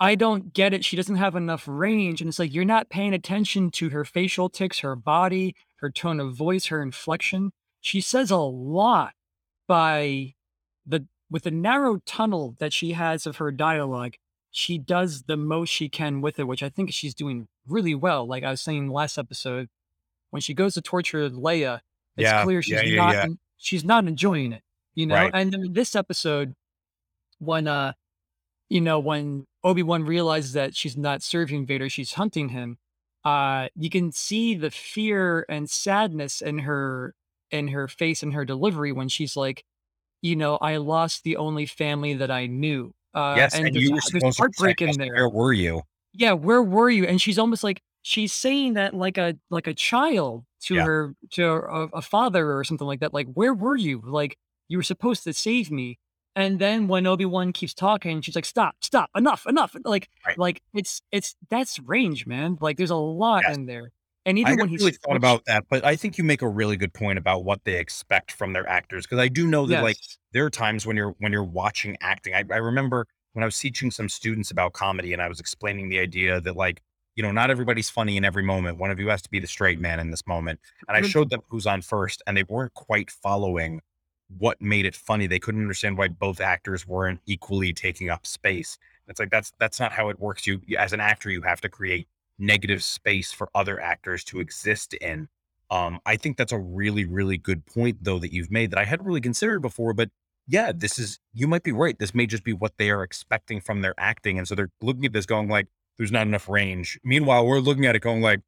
I don't get it. She doesn't have enough range. And it's like, you're not paying attention to her facial tics, her body, her tone of voice, her inflection. She says a lot by the, with the narrow tunnel that she has of her dialogue. She does the most she can with it, which I think she's doing really well. Like I was saying last episode, when she goes to torture Leia, it's Yeah, clear she's yeah, yeah, not she's not enjoying it, you know. Right. And this episode, when uh, you know, when Obi Wan realizes that she's not serving Vader, she's hunting him. Uh, you can see the fear and sadness in her in her face and her delivery when she's like, you know, I lost the only family that I knew. Uh, Yes, and and there's, you were supposed to heartbreak protect in there. Where were you? Yeah, where were you? And she's almost like she's saying that like a like a child to Yeah. her to a, a father or something like that. Like, where were you? Like, you were supposed to save me. And then when Obi Wan keeps talking, she's like, "Stop, stop, enough, enough!" Like, Right. like it's it's that's range, man. Like, there's a lot Yes. in there. And I even never when he's really thought about that, but I think you make a really good point about what they expect from their actors because I do know that like there are times when you're when you're watching acting. I, I remember when I was teaching some students about comedy and I was explaining the idea that like you know not everybody's funny in every moment. One of you has to be the straight man in this moment, and I Mhm. showed them who's on first, and they weren't quite following what made it funny. They couldn't understand why both actors weren't equally taking up space. It's like that's that's not how it works. You as an actor, you have to create negative space for other actors to exist in. Um, I think that's a really, really good point though that you've made that I hadn't really considered before. But yeah, this is you might be right. This may just be what they are expecting from their acting. And so they're looking at this going like, there's not enough range. Meanwhile, we're looking at it going like,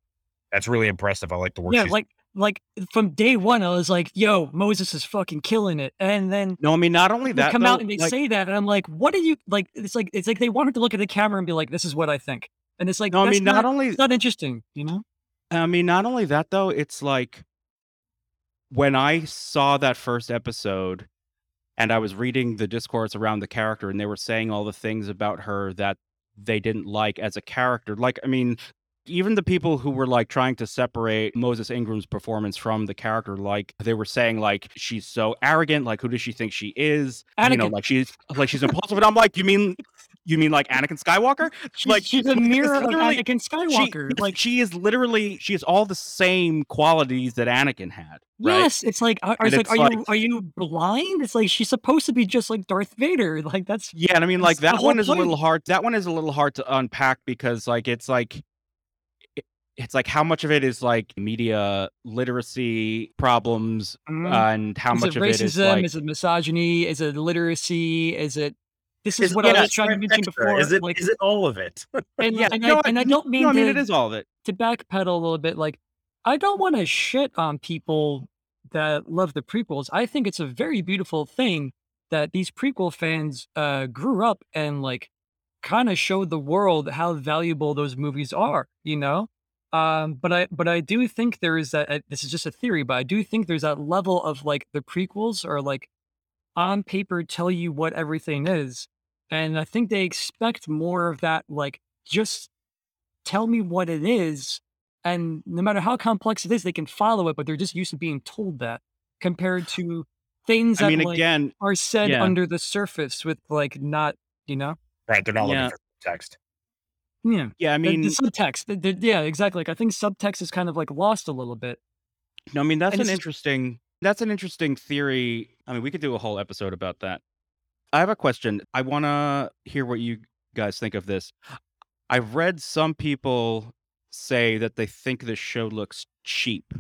that's really impressive. I like the work yeah. she's Like, like from day one, I was like, "Yo, Moses is fucking killing it." And then No, I mean not only they that come though, out and they like say that, and I'm like, "What are you like?" It's like it's like they wanted to look at the camera and be like, "This is what I think," and it's like no, I mean not not only it's not interesting, you know? I mean not only that though, it's like when I saw that first episode and I was reading the discourse around the character and they were saying all the things about her that they didn't like as a character. Like, I mean, even the people who were like trying to separate Moses Ingram's performance from the character, like they were saying, like she's so arrogant. Like, who does she think she is? You know, like she's like she's impulsive. And I'm like, you mean you mean like Anakin Skywalker? she's Like, she's a mirror of Anakin Skywalker. yes, Like, she is literally she has all the same qualities that Anakin had, right? yes, it's like, And it's like, are like you are you blind? It's like she's supposed to be just like Darth Vader. Like that's Yeah, and I mean, like that one is a little hard. That one is a little hard to unpack because, like, it's like it's like how much of it is like media literacy problems, Mhm. and how Is it much of it is racism? like Is it misogyny? Is it literacy? Is it? This is Is what I was trying to mention trifecta. before. Is it Like, is it all of it? and yeah. and No, I I, and I n- don't no, mean I mean it to is all of it. to backpedal a little bit. Like, I don't want to shit on people that love the prequels. I think it's a very beautiful thing that these prequel fans uh, grew up and like kind of showed the world how valuable those movies are. You know. Um, but I but I do think there is that. uh, This is just a theory, but I do think there's that level of like the prequels are like on paper tell you what everything is. And I think they expect more of that, like, just tell me what it is. And no matter how complex it is, they can follow it, but they're just used to being told that compared to things I that mean, like again, are said yeah, under the surface with like not, you know, right. They're not looking for text. Yeah. yeah. I The, the mean, subtext, the, the- yeah, exactly. Like I think subtext is kind of like lost a little bit, no, I mean that's and an it's interesting. That's an interesting theory. I mean, we could do a whole episode about that. I have a question. I want to hear what you guys think of this. I've read some people say that they think this show looks cheap.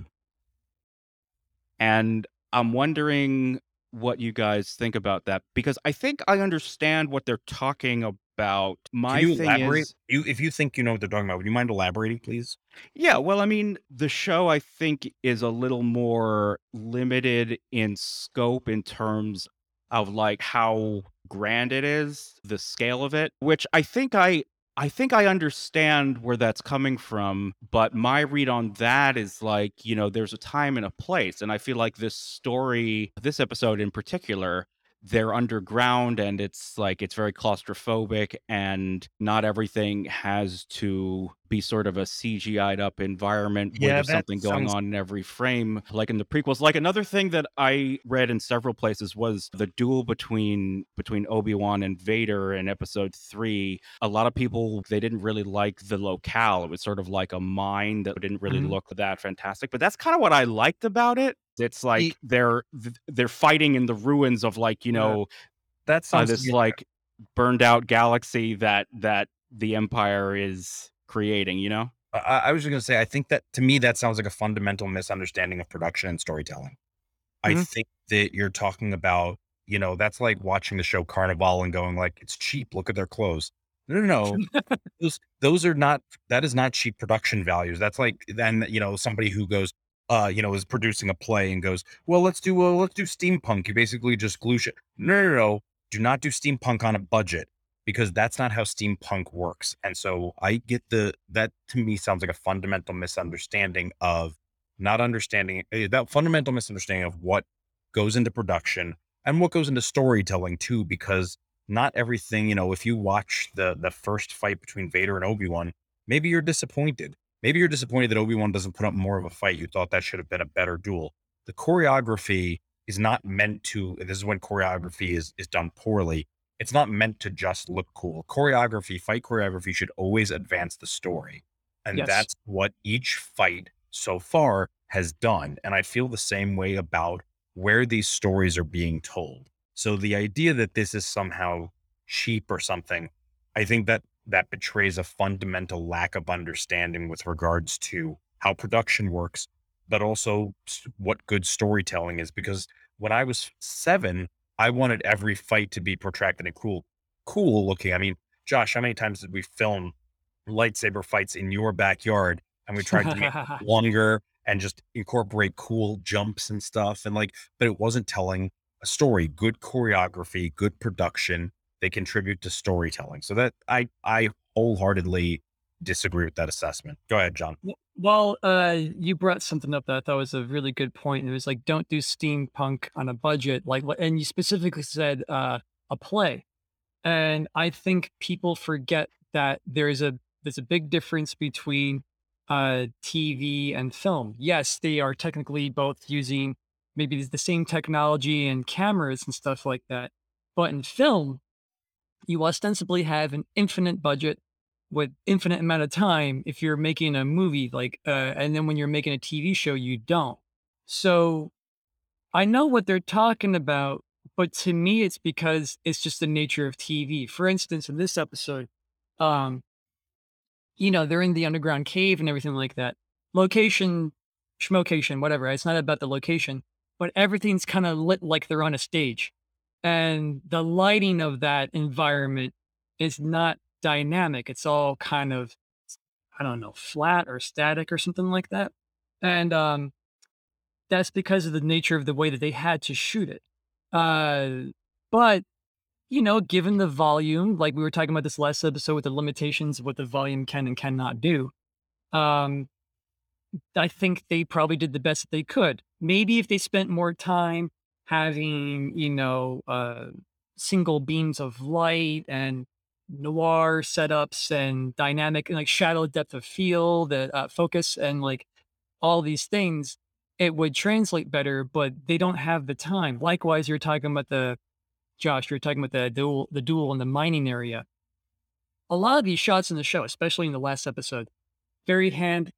And I'm wondering what you guys think about that because I think I understand what they're talking about. Can My you thing elaborate? is, You, if you think you know what they're talking about, would you mind elaborating, please? yeah, well, I mean, the show I think is a little more limited in scope in terms of like how grand it is, the scale of it, which I think I I think I understand where that's coming from, but my read on that is like, you know, there's a time and a place. And I feel like this story, this episode in particular, they're underground and it's like it's very claustrophobic and not everything has to be sort of a CGI'd up environment where Yeah, there's something going sounds on in every frame like in the prequels. Like another thing that I read in several places was the duel between between Obi-Wan and Vader in episode 3 a lot of people they didn't really like the locale. It was sort of like a mine that didn't really Mhm. look that fantastic but that's kind of what I liked about it it's like they're they're fighting in the ruins of like you yeah, know that uh, sounds this like burned out galaxy that that the empire is creating you know I, I was just gonna say, I think that to me that sounds like a fundamental misunderstanding of production and storytelling. I Mhm. think that you're talking about, you know, that's like watching the show Carnival and going like, it's cheap. Look at their clothes. No, no, no. those those are not that is not cheap production values. That's like then you know somebody who goes, uh, you know, is producing a play and goes, well, let's do let's do steampunk. You basically just glue shit. No, no, no. Do not do steampunk on a budget because that's not how steampunk works. And so I get the that to me sounds like a fundamental misunderstanding of not understanding eh, that fundamental misunderstanding of what goes into production and what goes into storytelling too, because not everything, you know, if you watch the the first fight between Vader and Obi-Wan, maybe you're disappointed. Maybe you're disappointed that Obi-Wan doesn't put up more of a fight. You thought that should have been a better duel. The choreography is not meant to this is when choreography is is done poorly. It's not meant to just look cool. Choreography, fight choreography should always advance the story. And Yes. that's what each fight so far has done. And I feel the same way about where these stories are being told. So the idea that this is somehow cheap or something, I think that that betrays a fundamental lack of understanding with regards to how production works, but also what good storytelling is. Because when I was seven, I wanted every fight to be protracted and cool, cool looking. I mean, Josh, how many times did we film lightsaber fights in your backyard and we tried to make it longer and just incorporate cool jumps and stuff and like but it wasn't telling a story good choreography good production they contribute to storytelling so that i i wholeheartedly disagree with that assessment go ahead john Well, uh, you brought something up that I thought was a really good point. It was like, don't do steampunk on a budget. Like, and you specifically said uh, a play. And I think people forget that there is a there's a big difference between uh, TV and film. Yes, they are technically both using maybe the same technology and cameras and stuff like that. But in film, you ostensibly have an infinite budget with infinite amount of time if you're making a movie like uh, and then when you're making a tv show you don't. So i know what they're talking about but to me it's because it's just the nature of tv for instance in this episode um you know they're in the underground cave and everything like that. Location schmocation whatever it's not about the location but everything's kind of lit like they're on a stage and the lighting of that environment is not dynamic. It's all kind of, I don't know, flat or static or something like that. And um, that's because of the nature of the way that they had to shoot it. Uh, but, you know, given the volume, like we were talking about this last episode with the limitations of what the volume can and cannot do, um, I think they probably did the best that they could. Maybe if they spent more time having, you know, uh, single beams of light and noir setups and dynamic and like shadow depth of field, uh, uh, focus, and like all these things, it would translate better. But they don't have the time. Likewise, you're talking about the Josh. You're talking about the duel, the duel in the mining area. A lot of these shots in the show, especially in the last episode, very hand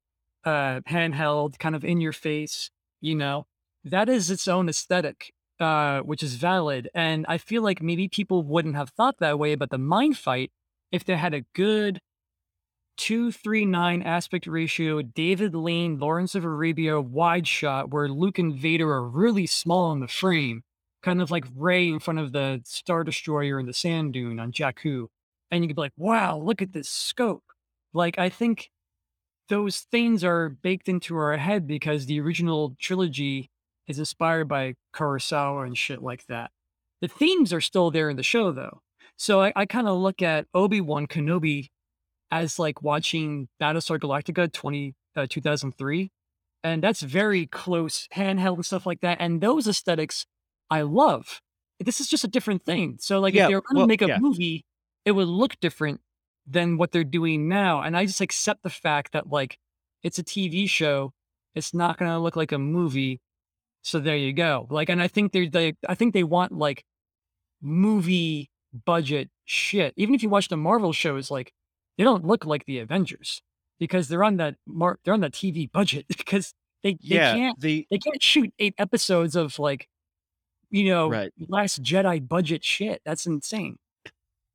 uh handheld, kind of in your face, you know. That is its own aesthetic, uh, which is valid. And I feel like maybe people wouldn't have thought that way about the mind fight if they had a good 239 aspect ratio, David Lean, Lawrence of Arabia wide shot where Luke and Vader are really small in the frame, kind of like Rey in front of the Star Destroyer in the sand dune on Jakku. And you could be like, wow, look at this scope. Like, I think those things are baked into our head because the original trilogy is inspired by Kurosawa and shit like that. The themes are still there in the show though. So I, I kind of look at Obi-Wan Kenobi as like watching Battlestar Galactica 20, uh, 2003. And that's very close handheld and stuff like that. And those aesthetics I love. This is just a different thing. So like Yeah, if they were going to well, make a yeah. movie, it would look different than what they're doing now. And I just accept the fact that like it's a TV show. It's not going to look like a movie. So there you go. Like, and I think they're they, I think they want like movie budget shit. Even if you watch the Marvel shows, like they don't look like the Avengers because they're on that mar- they're on that TV budget because they they Yeah, can't the they can't shoot eight episodes of like you know right. Last Jedi budget shit. That's insane.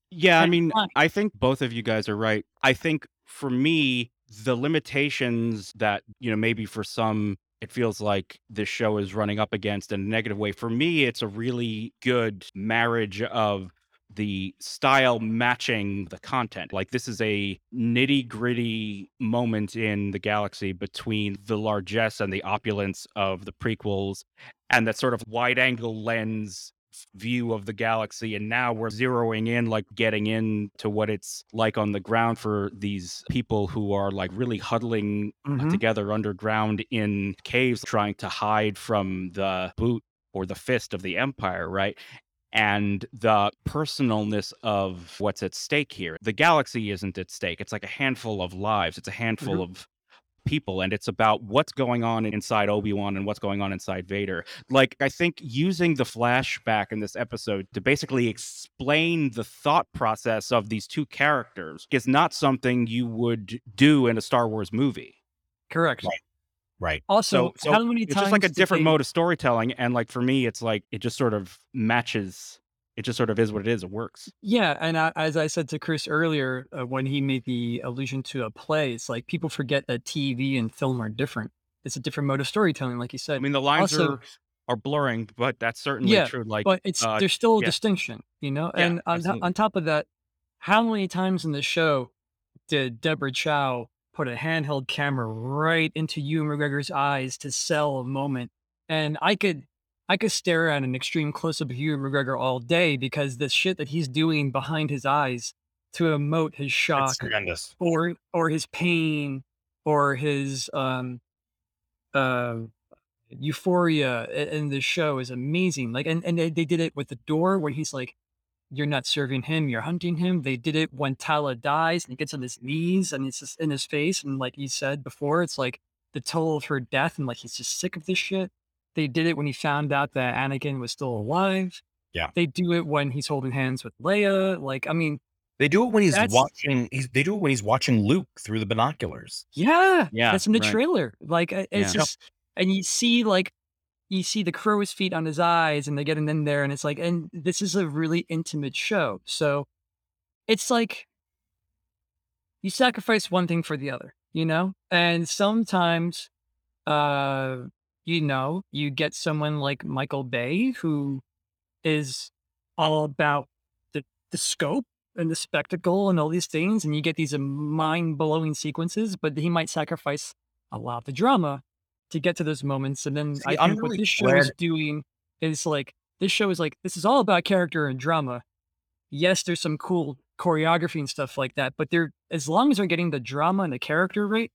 Yeah, I mean, fine. I think both of you guys are right. I think for me, the limitations that, you know, maybe for some it feels like this show is running up against in a negative way. For me, it's a really good marriage of the style matching the content. Like this is a nitty gritty moment in the galaxy between the largesse and the opulence of the prequels and that sort of wide angle lens view of the galaxy and now we're zeroing in like getting into what it's like on the ground for these people who are like really huddling Mhm. together underground in caves trying to hide from the boot or the fist of the empire right and the personalness of what's at stake here the galaxy isn't at stake it's like a handful of lives it's a handful Mhm. of people and it's about what's going on inside Obi-Wan and what's going on inside Vader. Like I think using the flashback in this episode to basically explain the thought process of these two characters is not something you would do in a Star Wars movie. Correct. Right. Right. Also, So, so how many it's times just like a different they- mode of storytelling and like for me it's like it just sort of matches it just sort of is what it is it works Yeah, and I, as I said to Chris earlier, uh, when he made the allusion to a play, it's like people forget that TV and film are different. It's a different mode of storytelling, like you said. i mean the lines Also- are are blurring but that's certainly Yeah, true like but it's uh, there's still a yeah. distinction, you know. Yeah, and on, on top of that, how many times in the show did Deborah Chow put a handheld camera right into Ewan McGregor's eyes to sell a moment? And I could, I could stare at an extreme close up of Ewan McGregor all day because the shit that he's doing behind his eyes to emote his It's shock tremendous. or or his pain or his um um euphoria in the show is amazing like and, and they, they did it with the door where he's like you're not serving him you're hunting him they did it when tala dies and he gets on his knees and it's just in his face and like you said before it's like the toll of her death and like he's just sick of this shit they did it when he found out that anakin was still alive Yeah. they do it when he's holding hands with leia like i mean They do it when he's watching. He's they do it when he's watching Luke through the binoculars. Yeah, Yeah, that's in the right. trailer. Like uh, it's Yeah. just, and you see like, you see the crow's feet on his eyes, and they're getting in there, and it's like, and this is a really intimate show, so it's like you sacrifice one thing for the other, you know, and sometimes, uh, you know, you get someone like Michael Bay who is all about the the scope and the spectacle and all these things, and you get these mind blowing sequences, but he might sacrifice a lot of the drama to get to those moments. And then See, I I'm think what really this show is doing is like this show is like this is all about character and drama. Yes, there's some cool choreography and stuff like that, but they're as long as they're getting the drama and the character right,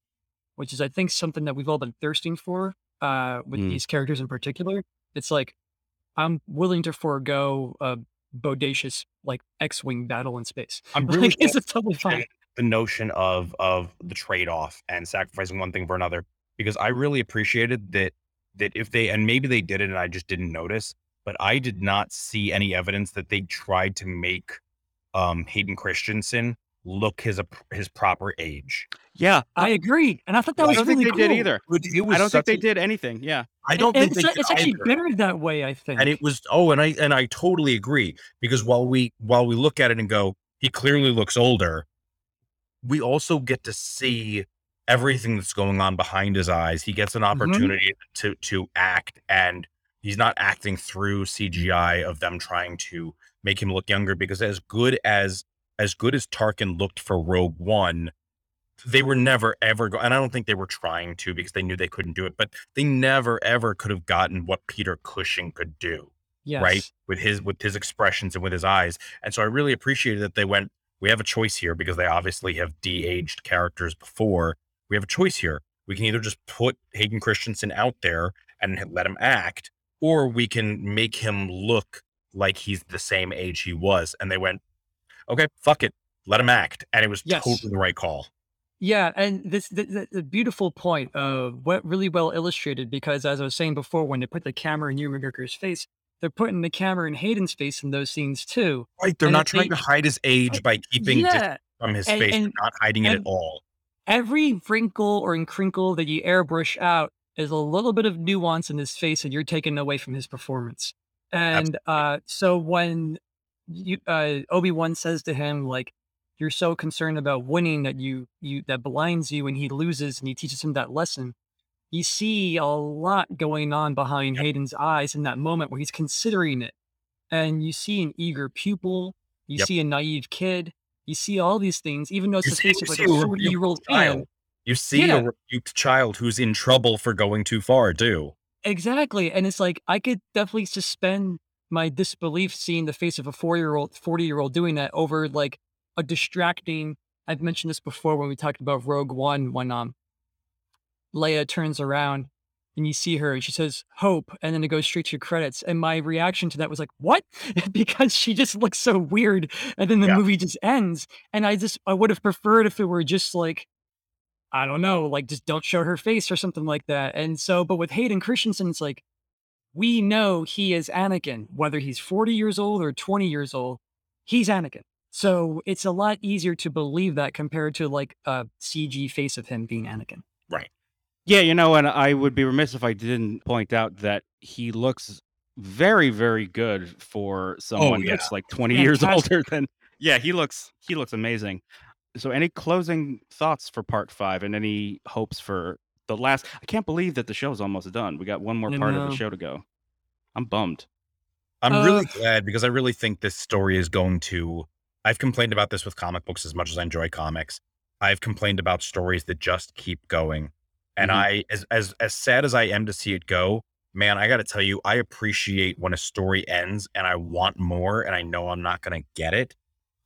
which is I think something that we've all been thirsting for uh, with Mm. these characters in particular. It's like I'm willing to forego a bodacious like X-wing battle in space. I'm really Like, it's totally fine. the notion of of the trade off and sacrificing one thing for another because I really appreciated that that if they and maybe they did it and I just didn't notice, but I did not see any evidence that they tried to make um Hayden Christensen look his ap- his proper age. yeah I agree, and I thought that i was don't think really they did either It, it was i don't think they a- did anything yeah I don't And think it's, they did it's actually either. better that way. I think. and it was oh and i and i totally agree because while we while we look at it and go he clearly looks older we also get to see everything that's going on behind his eyes he gets an mm-hmm. opportunity to to act and he's not acting through cgi of them trying to make him look younger because as good as as good as tarkin looked for rogue one they were never ever go- and i don't think they were trying to because they knew they couldn't do it but they never ever could have gotten what peter cushing could do yes. right with his with his expressions and with his eyes and so i really appreciated that they went we have a choice here because they obviously have de-aged characters before we have a choice here we can either just put hayden christensen out there and let him act or we can make him look like he's the same age he was and they went okay fuck it let him act and it was Yes. totally the right call Yeah, and this the, the, the beautiful point of what really well illustrated because as I was saying before, when they put the camera in Ewan McGregor's face, they're putting the camera in Hayden's face in those scenes too. right they're And not trying they- to hide his age by keeping yeah, from his and- face and- not hiding it at all every wrinkle or crinkle that you airbrush out is a little bit of nuance in his face, and you're taking away from his performance. And uh, so when you uh, Obi Wan says to him like, you're so concerned about winning that you you that blinds you and he loses and he teaches him that lesson. You see a lot going on behind Yep. Hayden's eyes in that moment where he's considering it. And you see an eager pupil, you Yep. see a naive kid, you see all these things, even though it's You the see- face of like a a 40 year old child. You see Yeah. a rebuked child who's in trouble for going too far, too. Exactly. And it's like I could definitely suspend my disbelief seeing the face of a four year old, 40 year old doing that over like a distracting. I've mentioned this before when we talked about Rogue One when um Leia turns around and you see her and she says hope and then it goes straight to credits. And my reaction to that was like, what? because she just looks so weird. And then the Yeah. movie just ends. And I just I would have preferred if it were just like I don't know, like just don't show her face or something like that. And so, but with Hayden Christensen, it's like we know he is Anakin, whether he's 40 years old or 20 years old, he's Anakin. So it's a lot easier to believe that compared to like a CG face of him being Anakin. Right. Yeah, you know, and I would be remiss if I didn't point out that he looks very, very good for oh, someone yeah. that's like 20 years older than. Yeah, he looks he looks amazing. So, any closing thoughts for part five, and any hopes for the last? I can't believe that the show is almost done. We got one more part of the show to go. I'm bummed. I'm Uh, really glad because I really think this story is going to. I've complained about this with comic books as much as I enjoy comics. I've complained about stories that just keep going, and Mhm. I, as as as sad as I am to see it go, man, I got to tell you, I appreciate when a story ends and I want more, and I know I'm not going to get it,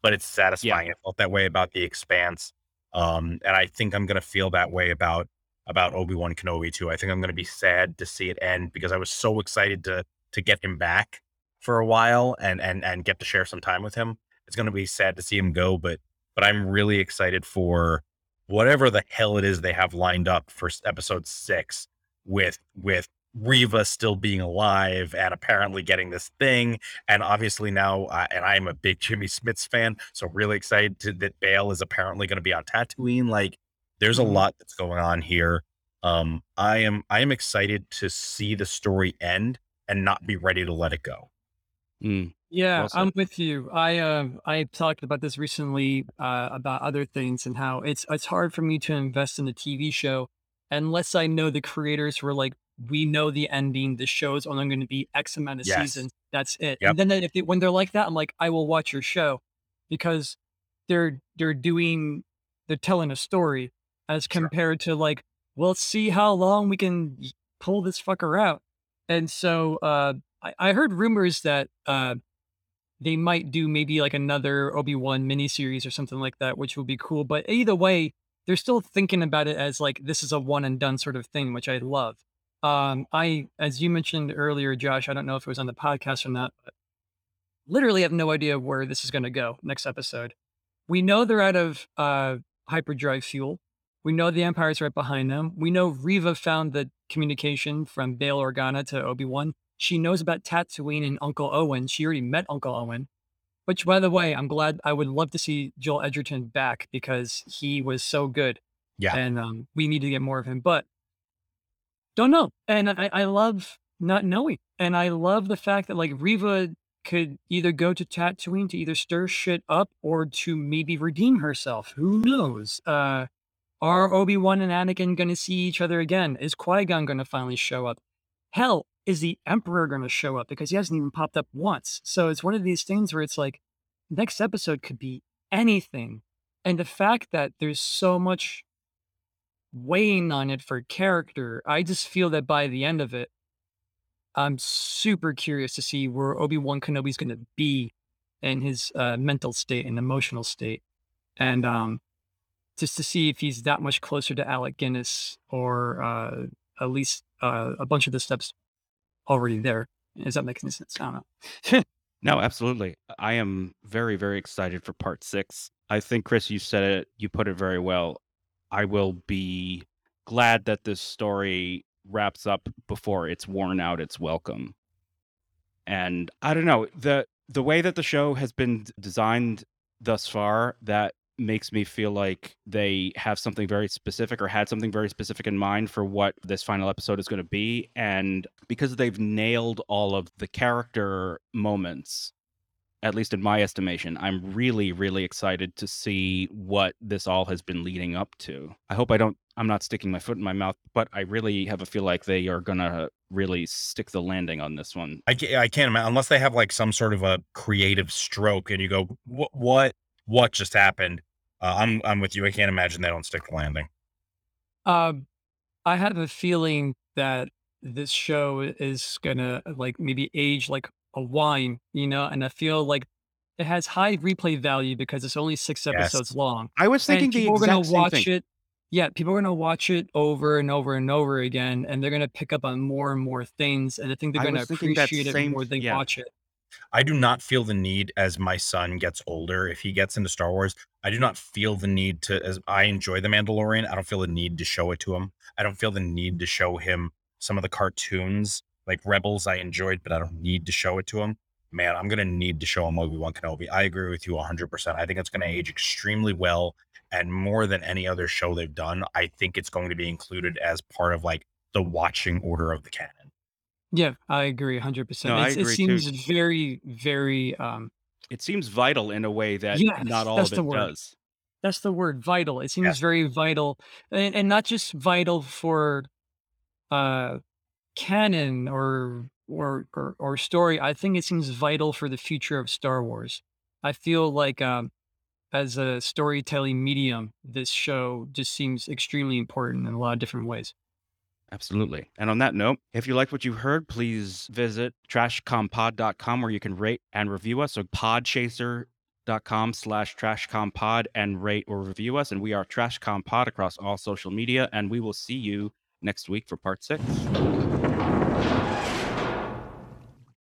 but it's satisfying. I felt that way about the Expanse, um, and I think I'm going to feel that way about about Obi Wan Kenobi too. I think I'm going to be sad to see it end because I was so excited to to get him back for a while and and and get to share some time with him. It's going to be sad to see him go, but but I'm really excited for whatever the hell it is they have lined up for episode 6 with with Reva still being alive and apparently getting this thing and obviously now uh, and I'm a big Jimmy Smits fan, so really excited to, that Bail is apparently going to be on Tatooine like there's a Mhm. lot that's going on here. Um I am I am excited to see the story end and not be ready to let it go. Mm. Yeah, Well. I'm with you. I uh, I talked about this recently uh, about other things and how it's it's hard for me to invest in a TV show unless I know the creators were like, we know the ending. The show is only going to be X amount of Yes. seasons. That's it. Yep. And then if they, when they're like that, I'm like, I will watch your show because they're they're doing they're telling a story as Sure. compared to like, well, see how long we can pull this fucker out. And so uh, I, I heard rumors that uh, they might do maybe like another Obi Wan miniseries or something like that, which would be cool. But either way, they're still thinking about it as like this is a one and done sort of thing, which I love. Um, I, as you mentioned earlier, Josh, I don't know if it was on the podcast or not, but literally have no idea where this is going to go next episode. We know they're out of uh, hyperdrive fuel. We know the Empire's right behind them. We know Reva found the communication from Bail Organa to Obi Wan. She knows about Tatooine and Uncle Owen. She already met Uncle Owen. Which, by the way, I'm glad. I would love to see Joel Edgerton back because he was so good, Yeah. and um, we need to get more of him. But don't know, and I, I love not knowing, and I love the fact that like Reva could either go to Tatooine to either stir shit up or to maybe redeem herself. Who knows? Uh, are Obi Wan and Anakin going to see each other again? Is Qui Gon going to finally show up? Hell, is the Emperor going to show up because he hasn't even popped up once? So it's one of these things where it's like, next episode could be anything. And the fact that there's so much weighing on it for character, I just feel that by the end of it, I'm super curious to see where Obi Wan Kenobi's going to be in his uh, mental state and emotional state, and um, just to see if he's that much closer to Alec Guinness or uh, at least uh, a bunch of the steps already there. Does that make any sense? I don't know. No, absolutely. I am very, very excited for part six. I think, Chris, you said it, you put it very well. I will be glad that this story wraps up before it's worn out its welcome. And I don't know, the the way that the show has been designed thus far, that makes me feel like they have something very specific or had something very specific in mind for what this final episode is going to be. And because they've nailed all of the character moments at least in my estimation. I'm really, really excited to see what this all has been leading up to. I hope I don't, I'm not sticking my foot in my mouth, but I really have a feel like they are going to really stick the landing on this one. I can't, I can't imagine unless they have like some sort of a creative stroke and you go, what, what, what just happened? Uh, I'm, I'm with you. I can't imagine they don't stick the landing. Um, I have a feeling that this show is gonna like maybe age like a wine, you know, and I feel like it has high replay value because it's only six episodes Yes. long. I was thinking And the people are gonna same watch thing. it. Yeah, people are gonna watch it over and over and over again, and they're gonna pick up on more and more things, and I think they're gonna was thinking that appreciate it same more than yeah. watch it. I do not feel the need as my son gets older, if he gets into Star Wars, I do not feel the need to as I enjoy The Mandalorian, I don't feel the need to show it to him. I don't feel the need to show him some of the cartoons, like Rebels I enjoyed, but I don't need to show it to him. Man, I'm gonna need to show him Obi-Wan Kenobi. I agree with you 100%. I think it's gonna age extremely well, and more than any other show they've done, I think it's going to be included as part of, like, the watching order of the canon. Yeah, I agree 100%. No, I It's, it agree too. seems very, very um It seems vital in a way that yes, not all that's of the it word. does. That's the word, vital. It seems Yes. very vital, and, and not just vital for uh canon or, or or or story. I think it seems vital for the future of Star Wars. I feel like um as a storytelling medium, this show just seems extremely important in a lot of different ways. Absolutely. And on that note, if you liked what you heard, please visit trashcompod.com where you can rate and review us. So podchaser.com slash trashcompod and rate or review us. And we are Trashcompod across all social media. And we will see you next week for part six.